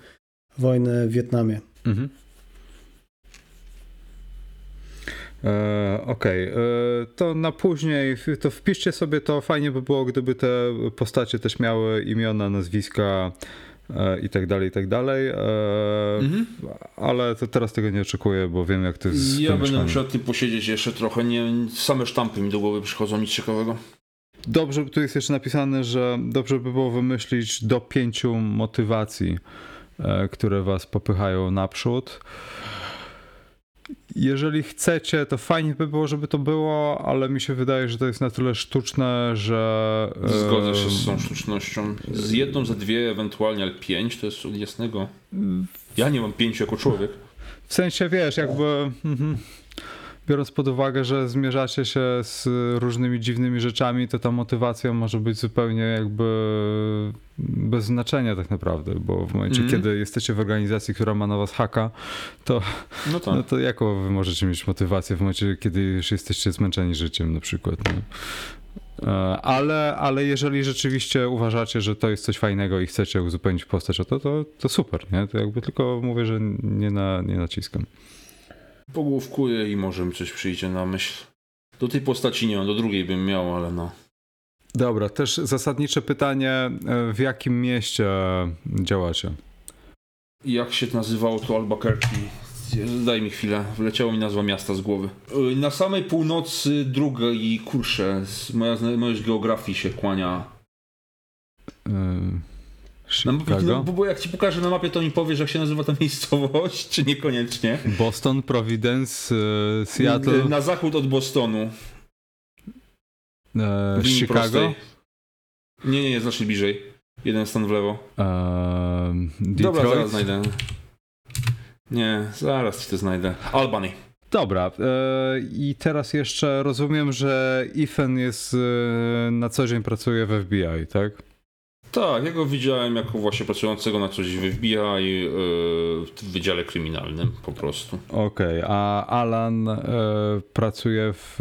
wojny w Wietnamie. Mhm. E, Okej, e, to na później, to wpiszcie sobie to, fajnie by było, gdyby te postacie też miały imiona, nazwiska e, i tak dalej, i tak dalej, e, Mhm. ale to teraz tego nie oczekuję, bo wiem jak to jest Ja będę musiał tym posiedzieć jeszcze trochę. Nie, same sztampy mi do głowy przychodzą, nic ciekawego. Dobrze, tu jest jeszcze napisane, że dobrze by było wymyślić do pięciu motywacji, e, które was popychają naprzód. Jeżeli chcecie, to fajnie by było, żeby to było, ale mi się wydaje, że to jest na tyle sztuczne, że. e, Zgodzę się z tą sztucznością. Z jedną, za dwie, ewentualnie, ale pięć to jest od jasnego. Ja nie mam pięciu jako człowiek. W sensie wiesz, jakby. Mhm. Biorąc pod uwagę, że zmierzacie się z różnymi dziwnymi rzeczami, to ta motywacja może być zupełnie jakby bez znaczenia tak naprawdę, bo w momencie, Mhm. kiedy jesteście w organizacji, która ma na was haka, to, No tak. no to jaką wy możecie mieć motywację w momencie, kiedy już jesteście zmęczeni życiem na przykład. No. E, Ale, ale jeżeli rzeczywiście uważacie, że to jest coś fajnego i chcecie uzupełnić postać o to, to, to super, nie? To jakby tylko mówię, że nie, na, nie naciskam. Pogłówkuję i może mi coś przyjdzie na myśl. Do tej postaci nie mam, do drugiej bym miał, ale no. Dobra, też zasadnicze pytanie, e, w jakim mieście działacie? Jak się nazywało to Albuquerque? Daj mi chwilę, wleciało mi nazwa miasta z głowy. Y, Na samej północy drugiej kursze, z- moja znajomość geografii się kłania. Yy, No, Chicago? bo bo jak ci pokażę na mapie, to mi powiesz, jak się nazywa ta miejscowość, czy niekoniecznie. Boston, Providence, yy, Seattle, Y, Na zachód od Bostonu. linii Chicago, prostej. Nie, nie, nie, znacznie bliżej. Jeden stan w lewo. yy, Dobra, zaraz Detroit. znajdę. Nie, zaraz ci to znajdę. Albany. Dobra, e, i teraz jeszcze rozumiem, że Ethan jest e, na co dzień pracuje w FBI, tak? Tak, ja go widziałem jako właśnie pracującego na coś w FBI yy, w Wydziale Kryminalnym po prostu. Okej, a Alan e, pracuje w.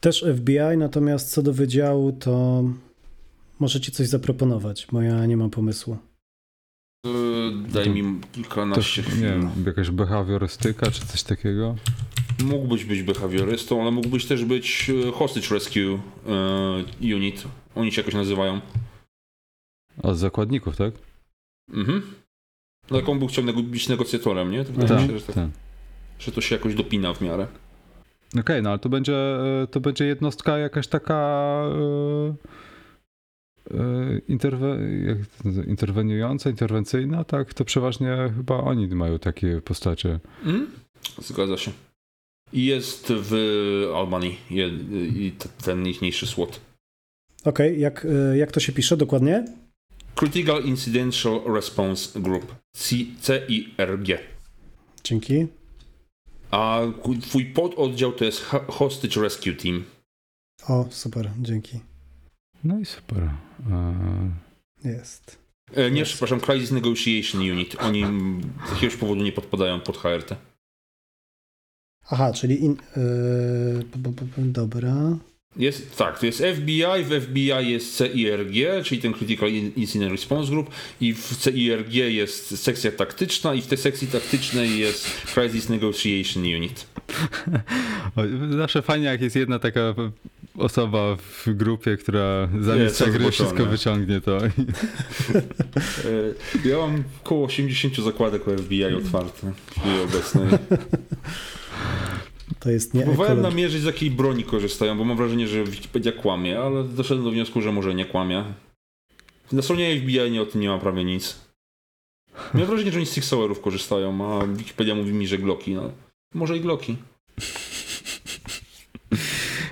Też FBI, natomiast co do wydziału, to możecie coś zaproponować, bo ja nie mam pomysłu. Yy, daj To- mi kilkanaście Też, chwil. nie wiem, jakaś behawiorystyka czy coś takiego? Mógłbyś być behawiorystą, ale mógłbyś też być e, Hostage Rescue e, Unit. Oni się jakoś nazywają. Od zakładników, tak? Mhm. No jak on był chciał być negocjatorem, nie? To wydaje mi się, że, tak, tak. że to się jakoś dopina w miarę. Okej, no ale to będzie, e, to będzie jednostka jakaś taka interwe, jak nazywa, interweniująca, interwencyjna, tak? To przeważnie chyba oni mają takie postacie. Mhm. Zgadza się. I jest w Albanii je- i t- ten ichniejszy SWAT. Okej, jak, y, jak to się pisze dokładnie? Critical Incidential Response Group. C- CIRG. Dzięki. A twój pododdział to jest Ho- Hostage Rescue Team. O, super, dzięki. No i super. E, Jest. E, nie, Jest. przepraszam, Crisis Negotiation Unit. Oni z jakiegoś powodu nie podpadają pod HRT. Aha, czyli in, y, p- dobra. Jest, tak, to jest FBI, w FBI jest CIRG, czyli ten Critical Incident Response Group i w CIRG jest sekcja taktyczna i w tej sekcji taktycznej jest Crisis Negotiation Unit. o, zawsze fajnie, jak jest jedna taka osoba w grupie, która Jest, zamiast gry zboczone. wszystko wyciągnie to. E, Ja mam około 80 zakładek u FBI otwarte w chwili obecnej. To jest nie Próbowałem namierzyć z jakiej broni korzystają, bo mam wrażenie, że Wikipedia kłamie, ale doszedłem do wniosku, że może nie kłamie. Na stronie FBI nie o tym nie ma prawie nic. Miałem wrażenie, że oni z Sauerów korzystają, a Wikipedia mówi mi, że Glocki, no. Może i Glocki.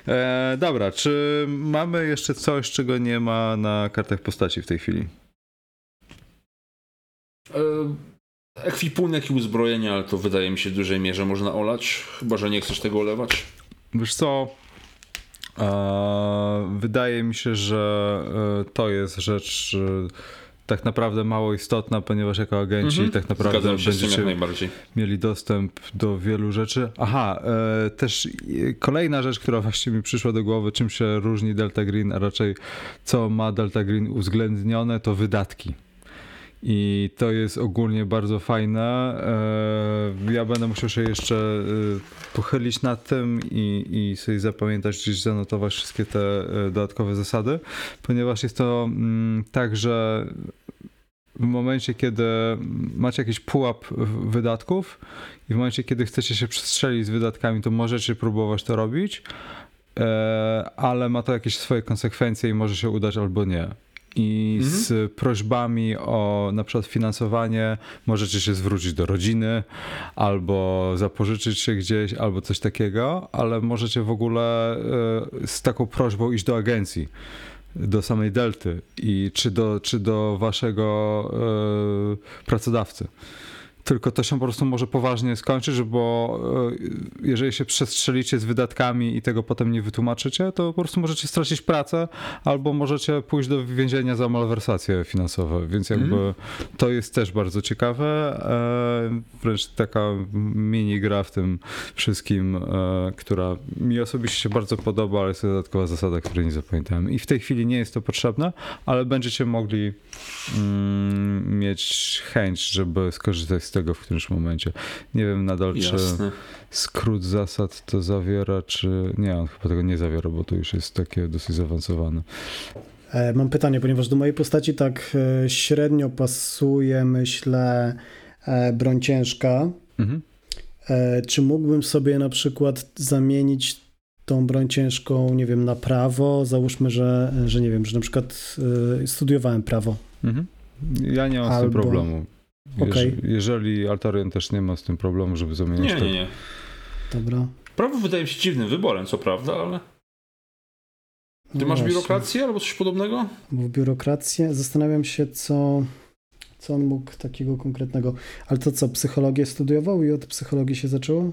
E, dobra, czy mamy jeszcze coś, czego nie ma na kartach postaci w tej chwili? E, ekwipunek i uzbrojenie, ale to wydaje mi się w dużej mierze można olać, chyba, że nie chcesz tego olewać. Wiesz co? E, wydaje mi się, że e, to jest rzecz e, tak naprawdę mało istotna, ponieważ jako agenci Mhm. tak naprawdę będziecie mieli dostęp do wielu rzeczy. Aha, e, też e, kolejna rzecz, która właśnie mi przyszła do głowy, czym się różni Delta Green, a raczej co ma Delta Green uwzględnione, to wydatki. I to jest ogólnie bardzo fajne. E, Ja będę musiał się jeszcze e, pochylić nad tym i, i sobie zapamiętać, gdzieś zanotować wszystkie te e, dodatkowe zasady, ponieważ jest to mm, tak, że w momencie, kiedy macie jakiś pułap wydatków i w momencie, kiedy chcecie się przestrzelić z wydatkami, to możecie próbować to robić, ale ma to jakieś swoje konsekwencje i może się udać albo nie. I Mhm. z prośbami o na przykład finansowanie możecie się zwrócić do rodziny, albo zapożyczyć się gdzieś, albo coś takiego, ale możecie w ogóle e, z taką prośbą iść do agencji do samej Delty i czy do, czy do waszego e, pracodawcy. Tylko to się po prostu może poważnie skończyć, bo e, jeżeli się przestrzelicie z wydatkami i tego potem nie wytłumaczycie, to po prostu możecie stracić pracę albo możecie pójść do więzienia za malwersacje finansowe, więc jakby Mhm. to jest też bardzo ciekawe. E, wręcz taka mini gra w tym wszystkim, e, która mi osobiście się bardzo podoba, ale jest to dodatkowa zasada, której nie zapamiętałem. I w tej chwili nie jest to potrzebne, ale będziecie mogli mm, mieć chęć, żeby skorzystać z tego w którymś momencie. Nie wiem nadal, czy Jasne. skrót zasad to zawiera, czy nie, on chyba tego nie zawiera, bo to już jest takie dosyć zaawansowane. E, Mam pytanie, ponieważ do mojej postaci tak e, średnio pasuje, myślę, e, broń ciężka. Mhm. Czy mógłbym sobie na przykład zamienić tą broń ciężką, nie wiem, na prawo? Załóżmy, że, że nie wiem, że na przykład studiowałem prawo. Mhm. Ja nie mam z tym Albo- Jeż, Okej. Jeżeli Altorian też nie ma z tym problemu, żeby zamieniać Nie, to. nie, nie. Dobra. Prawo wydaje mi się dziwnym wyborem, co prawda, ale. Ty No masz właśnie. biurokrację albo coś podobnego? Bo w biurokrację zastanawiam się, co, co on mógł takiego konkretnego. Ale to co, psychologię studiował i od psychologii się zaczęło?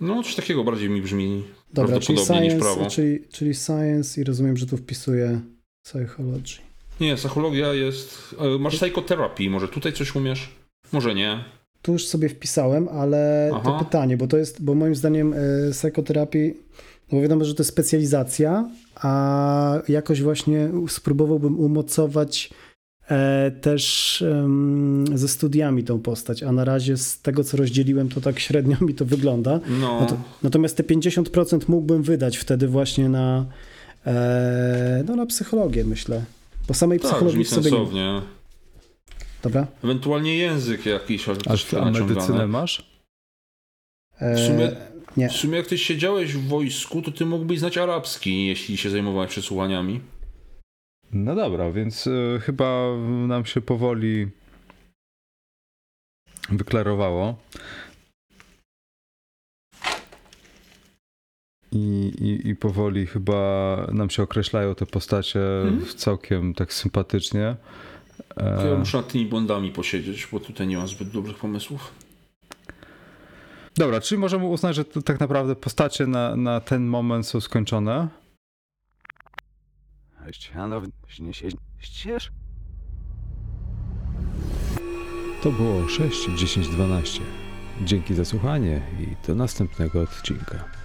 No, coś takiego bardziej mi brzmi. Dobra, czyli Prawdopodobnie niż science, prawo. czyli, czyli science i rozumiem, że tu wpisuję psychology. Nie, psychologia jest. e, Masz psychoterapii, może tutaj coś umiesz? Może nie. Tu już sobie wpisałem, ale to Aha. pytanie, bo to jest, bo moim zdaniem y, psychoterapii, no bo wiadomo, że to jest specjalizacja, a jakoś właśnie spróbowałbym umocować e, też ze studiami tą postać, a na razie z tego, co rozdzieliłem, to tak średnio mi to wygląda. No. No to, natomiast te 50% mógłbym wydać wtedy właśnie na, e, no, na psychologię, myślę. Bo samej tak, psychologii brzmi w sobie nie. sensownie. Dobra. Ewentualnie język jakiś, ale A, też a medycynę masz? E, W sumie- nie. W sumie jak ty siedziałeś w wojsku, to ty mógłbyś znać arabski, jeśli się zajmowałeś przesłuchaniami. No dobra, więc y, chyba nam się powoli wyklarowało. I, i, I powoli chyba nam się określają te postacie w całkiem tak sympatycznie. To ja E, muszę nad tymi bondami posiedzieć, bo tutaj nie mam zbyt dobrych pomysłów. Dobra, czyli możemy uznać, że to tak naprawdę postacie na, na ten moment są skończone. Ścież. To było 6, 10, 12. Dzięki za słuchanie i do następnego odcinka.